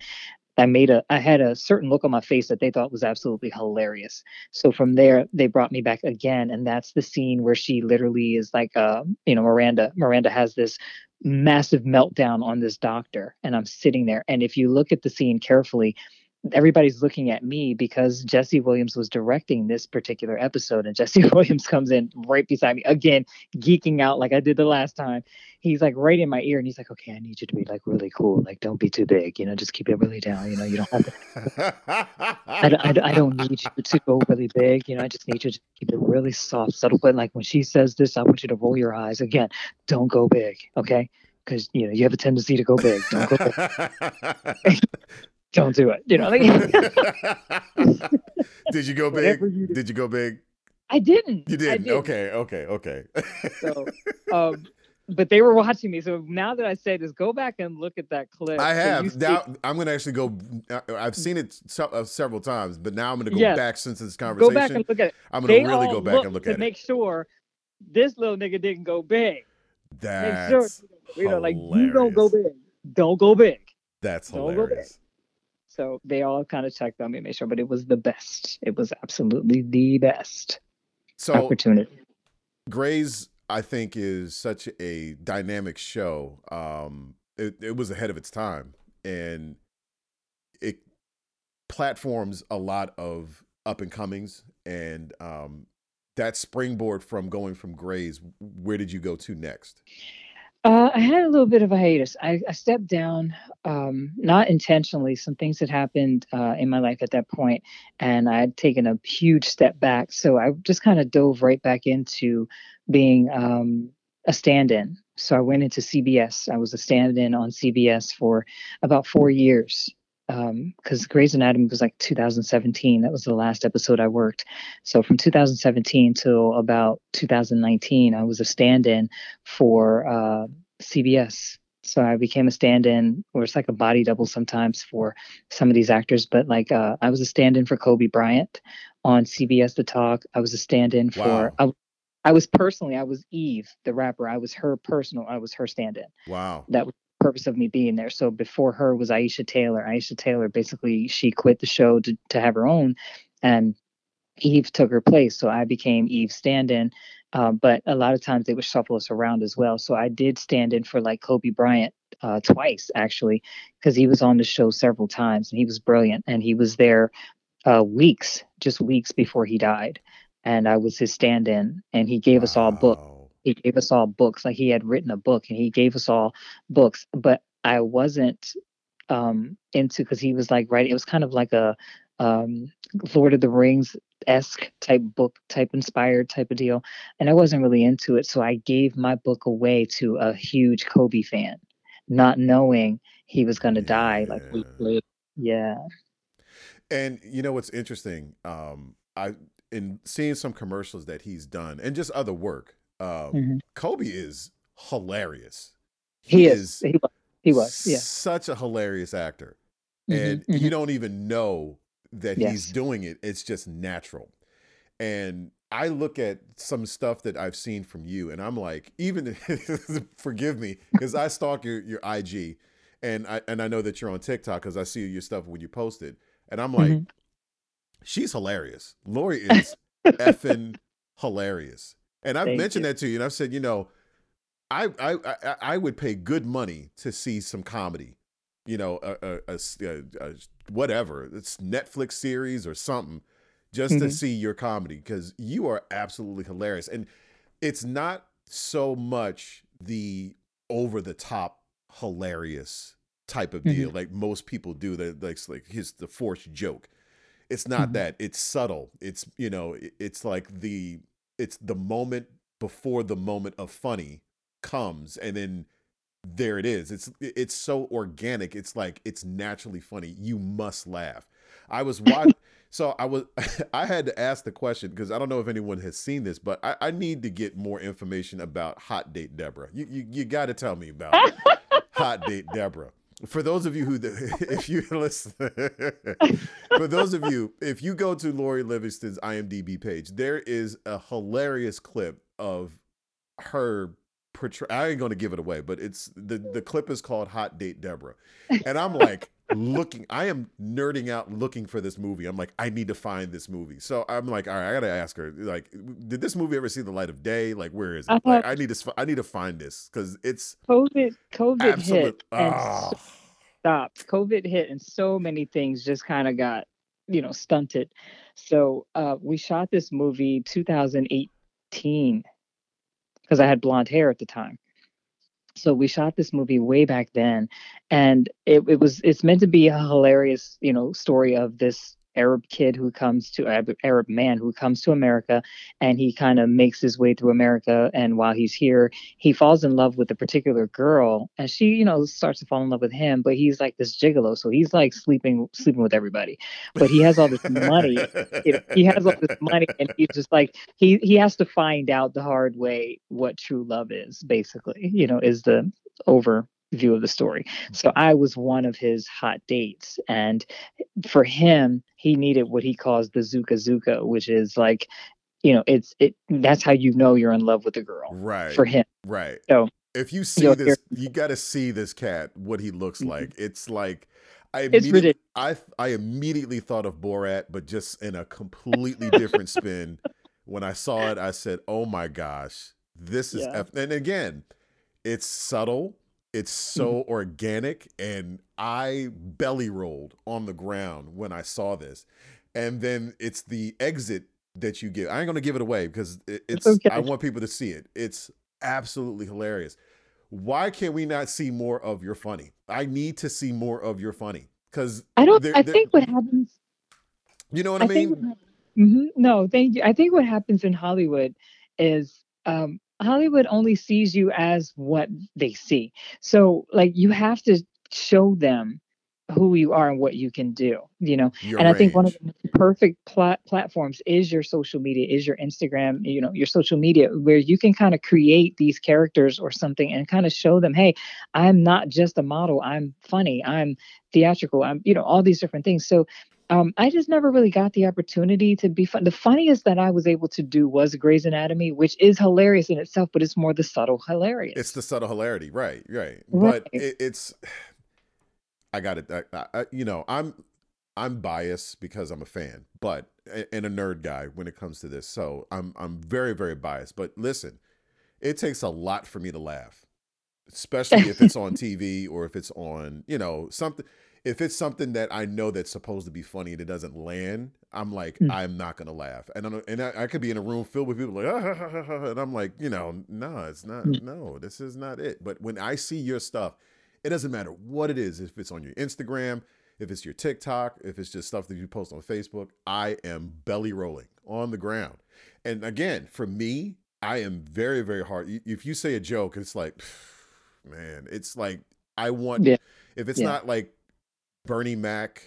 [SPEAKER 2] I made a I had a certain look on my face that they thought was absolutely hilarious. So from there they brought me back again and that's the scene where she literally is like uh you know Miranda Miranda has this massive meltdown on this doctor and I'm sitting there and if you look at the scene carefully everybody's looking at me because Jesse Williams was directing this particular episode and Jesse Williams comes in right beside me again geeking out like I did the last time he's like right in my ear and he's like okay I need you to be like really cool like don't be too big you know just keep it really down you know you don't have to I, don't- I, I don't need you to go really big. You know, I just need you to keep it really soft, subtle. But like when she says this, I want you to roll your eyes again. Don't go big, okay? Because you know you have a tendency to go big. Don't go big. Don't do it. You know, like
[SPEAKER 1] Did you go big?
[SPEAKER 2] you.
[SPEAKER 1] Did you go big?
[SPEAKER 2] I didn't.
[SPEAKER 1] You didn't.
[SPEAKER 2] didn't.
[SPEAKER 1] Okay, okay, okay.
[SPEAKER 2] So, um, but they were watching me. So now that I say this, go back and look at that clip.
[SPEAKER 1] I
[SPEAKER 2] so
[SPEAKER 1] have
[SPEAKER 2] see-
[SPEAKER 1] now. I'm gonna actually go. uh, I've seen it uh, several times, but now I'm gonna go
[SPEAKER 2] Yes.
[SPEAKER 1] back since this conversation.
[SPEAKER 2] Go back and look at it.
[SPEAKER 1] I'm gonna really go back and look
[SPEAKER 2] to
[SPEAKER 1] at
[SPEAKER 2] make
[SPEAKER 1] it.
[SPEAKER 2] sure this little nigga didn't go big. Make sure
[SPEAKER 1] That's
[SPEAKER 2] you know, like you don't go big. Don't go big.
[SPEAKER 1] that's
[SPEAKER 2] Don't go
[SPEAKER 1] hilarious.
[SPEAKER 2] So they all kind of checked on me, made sure, but it was the best. It was absolutely the best
[SPEAKER 1] So
[SPEAKER 2] opportunity.
[SPEAKER 1] Grey's, I think, is such a dynamic show. Um, it, it was ahead of its time, and it platforms a lot of up and comings. And um, that springboard from going from Grey's, where did you go to next?
[SPEAKER 2] Uh, I had a little bit of a hiatus. I, I stepped down, um, not intentionally. Some things had happened uh, in my life at that point, and I had taken a huge step back. So I just kind of dove right back into being um, a stand-in. So I went into CBS. I was a stand-in on CBS for about four years because Grey's Anatomy was like 2017. That was the last episode I worked. So from 2017 till about 2019, I was a stand-in for uh, CBS so I became a stand-in, or it's like a body double sometimes for some of these actors. But like, uh, I was a stand-in for Kobe Bryant on CBS The Talk. I was a stand-in
[SPEAKER 1] Wow.
[SPEAKER 2] for. I, I was personally, I was Eve, the rapper. I was her personal. I was her stand-in.
[SPEAKER 1] Wow.
[SPEAKER 2] That was purpose of me being there. So before her was Aisha Tyler. Aisha Tyler basically she quit the show to to have her own, and Eve took her place. So I became Eve's stand-in. Uh, but a lot of times they would shuffle us around as well. So I did stand in for like Kobe Bryant uh, twice actually, because he was on the show several times and he was brilliant. And he was there uh, weeks, just weeks before he died. And I was his stand-in, and he gave us all books. He gave us all books, like he had written a book, and he gave us all books. But I wasn't um, into because he was like writing. It was kind of like a um, Lord of the Rings esque type book, type inspired type of deal, and I wasn't really into it. So I gave my book away to a huge Kobe fan, not knowing he was going to die like
[SPEAKER 1] Yeah.
[SPEAKER 2] Yeah.
[SPEAKER 1] And you know what's interesting? Um, I in seeing some commercials that he's done and just other work. Um,
[SPEAKER 2] Mhm.
[SPEAKER 1] Kobe is hilarious.
[SPEAKER 2] He, is. He was. He was. Yeah.
[SPEAKER 1] such a hilarious actor,
[SPEAKER 2] Mhm,
[SPEAKER 1] and
[SPEAKER 2] mhm.
[SPEAKER 1] you don't even know that he's doing it. It's just natural. And I look at some stuff that I've seen from you, and I'm like, even forgive me because I stalk your your IG, and I and I know that you're on TikTok because I see your stuff when you post it, and I'm like,
[SPEAKER 2] Mhm.
[SPEAKER 1] she's hilarious. Lori is effing hilarious, and I've
[SPEAKER 2] Thank
[SPEAKER 1] mentioned
[SPEAKER 2] you.
[SPEAKER 1] that to you, and I've said, you know, I I I, I would pay good money to see some comedy, you know, a, a, a a- whatever, it's Netflix series or something, just to
[SPEAKER 2] Mhm.
[SPEAKER 1] see your comedy because you are absolutely hilarious, and it's not so much the over the top hilarious type of deal like most people do that like it's like his the forced joke it's not
[SPEAKER 2] Mhm.
[SPEAKER 1] that it's subtle it's you know it's like the it's the moment before the moment of funny comes and then there it is. It's it's so organic it's like it's naturally funny. You must laugh. I was watching so i was i had to ask the question because i don't know if anyone has seen this but i, I need to get more information about hot date deborah. You you, you got to tell me about hot date deborah for those of you who if you listen. For those of you if you go to lori livingston's imdb page there is a hilarious clip of her portray i ain't gonna give it away but it's the the clip is called hot date deborah. And i'm like looking i am nerding out looking for this movie i'm like i need to find this movie so i'm like all right i gotta ask her like did this movie ever see the light of day like where is it
[SPEAKER 2] Uh,
[SPEAKER 1] like i need to i need to find this because it's
[SPEAKER 2] COVID, COVID
[SPEAKER 1] absolute
[SPEAKER 2] hit and
[SPEAKER 1] ah.
[SPEAKER 2] so stopped. COVID hit and so many things just kind of got, you know, stunted. So uh, we shot this movie 2018 because I had blonde hair at the time. So we shot this movie way back then, and it, it was it's meant to be a hilarious, you know, story of this Arab kid who comes to Arab, man who comes to America, and he kind of makes his way through America. And while he's here, he falls in love with a particular girl, and she, you know, starts to fall in love with him. But he's like this gigolo, so he's like sleeping sleeping with everybody. But he has all this money you know, he has all this money and he's just like he he has to find out the hard way what true love is basically you know is the overview of the story so i was one of his hot dates and for him he needed what he calls the zuka zuka which is like you know it's it that's how you know you're in love with a girl
[SPEAKER 1] right
[SPEAKER 2] for him
[SPEAKER 1] right
[SPEAKER 2] So,
[SPEAKER 1] if you see this you got to see this cat what he looks
[SPEAKER 2] Mhm.
[SPEAKER 1] like it's like i immediately i i immediately thought of borat but just in a completely different spin when i saw it i said oh my gosh this is
[SPEAKER 2] Yeah.
[SPEAKER 1] F-. and again it's subtle it's so
[SPEAKER 2] Mm-hmm.
[SPEAKER 1] organic and i belly rolled on the ground when i saw this and then it's the exit that you give i ain't gonna give it away because it's
[SPEAKER 2] okay.
[SPEAKER 1] i want people to see it it's absolutely hilarious why can't we not see more of your funny i need to see more of your funny because
[SPEAKER 2] i don't
[SPEAKER 1] there-
[SPEAKER 2] i
[SPEAKER 1] there-
[SPEAKER 2] think what happens
[SPEAKER 1] you know what i,
[SPEAKER 2] I
[SPEAKER 1] mean
[SPEAKER 2] what Mhm. no, thank you. I think what happens in Hollywood is um, Hollywood only sees you as what they see. So, like, you have to show them who you are and what you can do you know?
[SPEAKER 1] Your
[SPEAKER 2] and i think one of the perfect plat- platforms is your social media is your instagram you know your social media where you can kind of create these characters or something and kind of show them hey i'm not just a model i'm funny i'm theatrical i'm you know all these different things. So um, I just never really got the opportunity to be fun. The funniest that I was able to do was Grey's Anatomy, which is hilarious in itself, but it's more the subtle hilarious.
[SPEAKER 1] It's the subtle hilarity, right? Right.
[SPEAKER 2] Right.
[SPEAKER 1] But it, it's, I got it. I, I, you know, I'm, I'm biased because I'm a fan, but and a nerd guy when it comes to this. So I'm, I'm very, very biased. But listen, it takes a lot for me to laugh, especially if it's on TV or if it's on, you know, something. If it's something that I know that's supposed to be funny and it doesn't land, I'm like,
[SPEAKER 2] Mm.
[SPEAKER 1] I'm not gonna laugh. And I don't, and I, I could be in a room filled with people like, ah, ha, ha, ha," and I'm like, you know, no, it's not.
[SPEAKER 2] Mm.
[SPEAKER 1] No, this is not it. But when I see your stuff, it doesn't matter what it is. If it's on your Instagram, if it's your TikTok, if it's just stuff that you post on Facebook, I am belly rolling on the ground. And again, for me, I am very, very hard. If you say a joke, it's like, man, it's like I want.
[SPEAKER 2] Yeah.
[SPEAKER 1] If it's
[SPEAKER 2] Yeah.
[SPEAKER 1] not like Bernie Mac,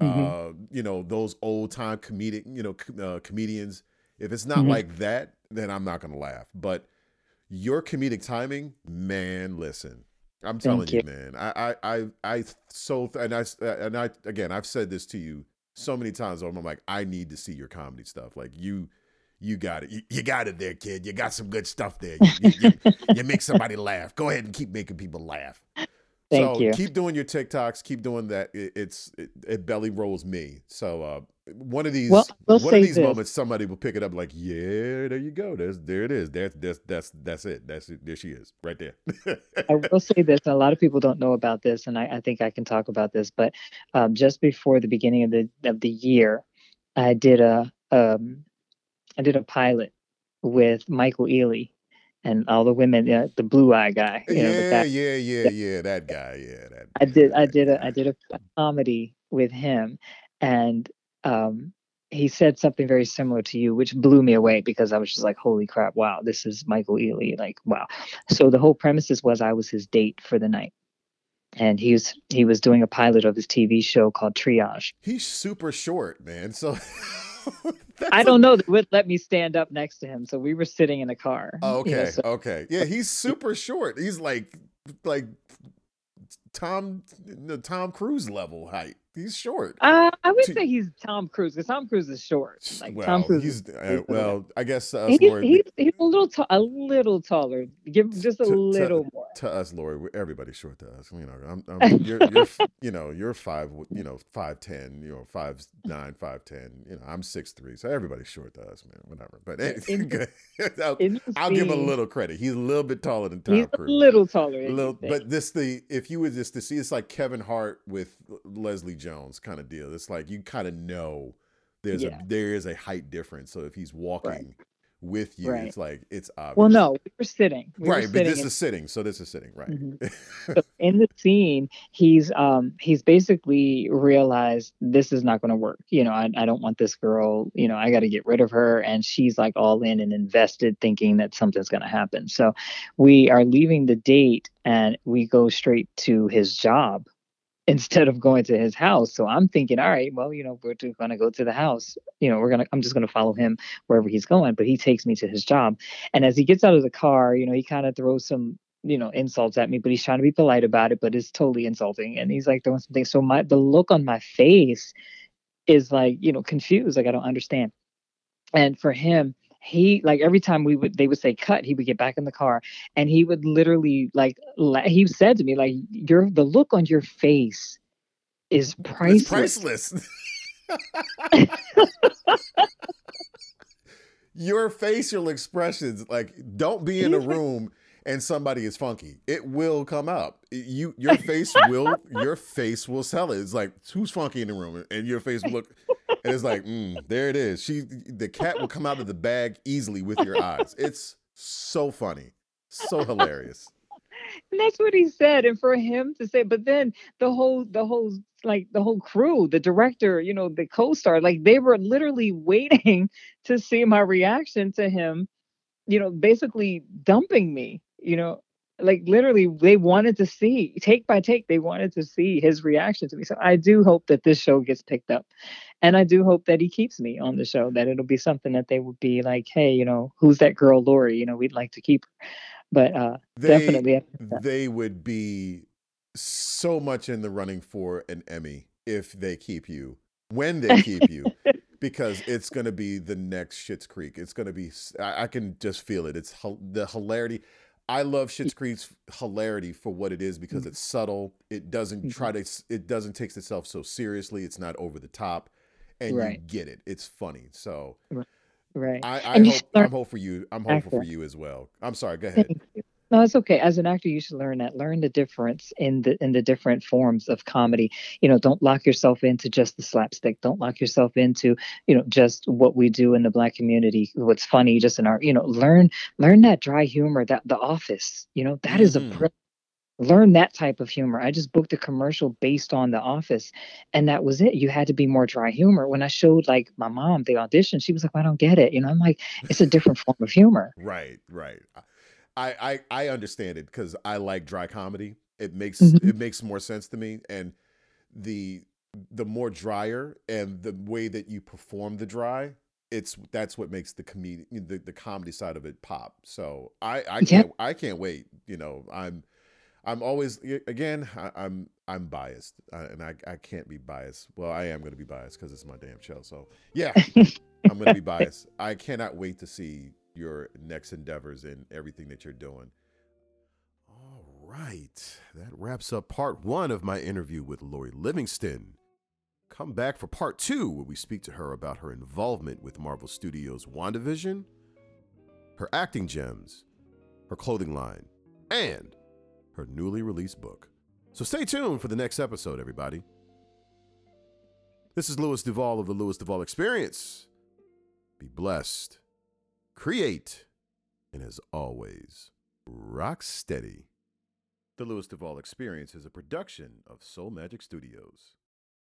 [SPEAKER 2] Mhm.
[SPEAKER 1] uh, you know those old time comedic, you know, uh, comedians. If it's not
[SPEAKER 2] Mhm.
[SPEAKER 1] like that, then I'm not gonna laugh. But your comedic timing, man, listen, I'm telling you,
[SPEAKER 2] you.
[SPEAKER 1] man. I, I, I, I so and I and I again, I've said this to you so many times. I'm like, I need to see your comedy stuff. Like you, you got it. You, you got it there, kid. You got some good stuff there. You, you, you make somebody laugh. Go ahead and keep making people laugh.
[SPEAKER 2] Thank
[SPEAKER 1] so
[SPEAKER 2] you.
[SPEAKER 1] keep doing your TikToks. Keep doing that. It, it's it, it belly rolls me. So uh, one of these
[SPEAKER 2] Well, I will
[SPEAKER 1] one of these
[SPEAKER 2] this.
[SPEAKER 1] moments, somebody will pick it up like, yeah, there you go. There's there it is. That's that's that's that's it. That's it. There she is, right there.
[SPEAKER 2] I will say this, a lot of people don't know about this, and I, I think I can talk about this. But um, just before the beginning of the of the year, I did a um, I did a pilot with Michael Ealy and all the women, uh, the blue eye guy. You know,
[SPEAKER 1] yeah,
[SPEAKER 2] guy.
[SPEAKER 1] yeah, yeah, yeah. That guy. Yeah, that.
[SPEAKER 2] I did I did a. I did a comedy with him, and um, he said something very similar to you, which blew me away because I was just like, "Holy crap! Wow, this is Michael Ealy!" Like, wow. So the whole premises was I was his date for the night, and he was he was doing a pilot of his TV show called Triage.
[SPEAKER 1] He's super short, man. So
[SPEAKER 2] I
[SPEAKER 1] a-
[SPEAKER 2] don't know they would let me stand up next to him, so we were sitting in a car.
[SPEAKER 1] Oh,
[SPEAKER 2] you know,
[SPEAKER 1] okay,
[SPEAKER 2] so-
[SPEAKER 1] okay. Yeah, he's super short. He's like like Tom the Tom Cruise level height. He's short.
[SPEAKER 2] uh, I would
[SPEAKER 1] T-
[SPEAKER 2] say he's Tom Cruise because Tom Cruise is short. Like
[SPEAKER 1] well,
[SPEAKER 2] Tom Cruise.
[SPEAKER 1] he's uh, well. I guess uh,
[SPEAKER 2] He's,
[SPEAKER 1] Lori,
[SPEAKER 2] he's, he's a little ta- a little taller. Give him just a
[SPEAKER 1] To- to-
[SPEAKER 2] little more.
[SPEAKER 1] to us, Lori, everybody's short to us. You know, I'm, I'm you're, you're, you know, you're five, you know, five ten, you know, five nine, five ten. You know, I'm six three, so everybody's short to us, man. Whatever. But
[SPEAKER 2] In-
[SPEAKER 1] good. I'll, I'll give him a little credit. He's a little bit taller than Tom
[SPEAKER 2] He's a little taller.
[SPEAKER 1] A little, but this the if you were just to see, it's like Kevin Hart with Leslie Jones kind of deal. It's like you kind of know there's
[SPEAKER 2] Yeah.
[SPEAKER 1] a there is a height difference. So if he's walking with you,
[SPEAKER 2] Right.
[SPEAKER 1] it's like it's obvious.
[SPEAKER 2] well, no, we were sitting. We
[SPEAKER 1] right,
[SPEAKER 2] were
[SPEAKER 1] but
[SPEAKER 2] sitting
[SPEAKER 1] this
[SPEAKER 2] in-
[SPEAKER 1] is sitting, so this is sitting, right?
[SPEAKER 2] Mhm. so in the scene, he's um he's basically realized this is not going to work. You know, I, I don't want this girl. You know, I got to get rid of her, and she's like all in and invested, thinking that something's going to happen. So we are leaving the date, and we go straight to his job instead of going to his house. So I'm thinking, all right, well, you know, we're going to go to the house. You know, we're gonna. I'm just going to follow him wherever he's going. But he takes me to his job, and as he gets out of the car, you know, he kind of throws some you know insults at me but he's trying to be polite about it but it's totally insulting and he's like throwing something so my the look on my face is like you know confused like i don't understand and for him he like every time we would they would say cut he would get back in the car and he would literally like la- he said to me like your the look on your face is
[SPEAKER 1] It's
[SPEAKER 2] priceless
[SPEAKER 1] priceless. Your facial expressions, like, don't be in a room and somebody is funky. It will come up. You, your face will, your face will sell it. It's like, who's funky in the room? And your face will look, and it's like, mm, there it is. She, the cat will come out of the bag easily with your eyes. It's so funny, so hilarious.
[SPEAKER 2] And that's what he said. And for him to say, but then the whole, the whole, like the whole crew, the director, you know, the co-star, like they were literally waiting to see my reaction to him, you know, basically dumping me, you know. like literally they wanted to see take by take they wanted to see his reaction to me so i do hope that this show gets picked up and i do hope that he keeps me on the show that it'll be something that they would be like hey you know who's that girl lori you know we'd like to keep her but uh
[SPEAKER 1] They,
[SPEAKER 2] definitely
[SPEAKER 1] they would be so much in the running for an Emmy if they keep you, when they keep you, because it's going to be the next Schitt's Creek. It's going to be, I can just feel it. It's the hilarity. I love Schitt's Creek's hilarity for what it is because it's subtle. It doesn't try to, it doesn't take itself so seriously. It's not over the top and you
[SPEAKER 2] Right.
[SPEAKER 1] get it. It's funny. So
[SPEAKER 2] right
[SPEAKER 1] I, I hope, I'm hopeful for you. I'm hopeful for you as well. I'm sorry. Go ahead.
[SPEAKER 2] No, it's okay. As an actor, you should learn that. Learn the difference in the in the different forms of comedy. You know, don't lock yourself into just the slapstick. Don't lock yourself into, you know, just what we do in the black community, what's funny, just in our, you know, learn learn that dry humor, that the office. You know, that is
[SPEAKER 1] Mhm.
[SPEAKER 2] a pri- learn that type of humor. I just booked a commercial based on the office and that was it. You had to be more dry humor. When I showed like my mom the audition, she was like, I don't get it. You know, I'm like, it's a different form of humor.
[SPEAKER 1] Right, right. I I I understand it because I like dry comedy. It makes
[SPEAKER 2] Mhm.
[SPEAKER 1] it makes more sense to me, and the the more drier and the way that you perform the dry, it's that's what makes the comedy the, the comedy side of it pop. So I I can't I can't wait. You know I'm I'm always again I, I'm I'm biased uh, and I I can't be biased. Well I am going to be biased because it's my damn show. So yeah. I'm going to be biased. I cannot wait to see your next endeavors and everything that you're doing. All right. That wraps up part one of my interview with Lori Livingston. Come back for part two, where we speak to her about her involvement with Marvel Studios' WandaVision, her acting gems, her clothing line, and her newly released book. So stay tuned for the next episode, everybody. This is Lewis Duval of the Lewis Duval Experience. Be blessed, create, and as always, rock steady. The Lewis Duval Experience is a production of Soul Magic Studios.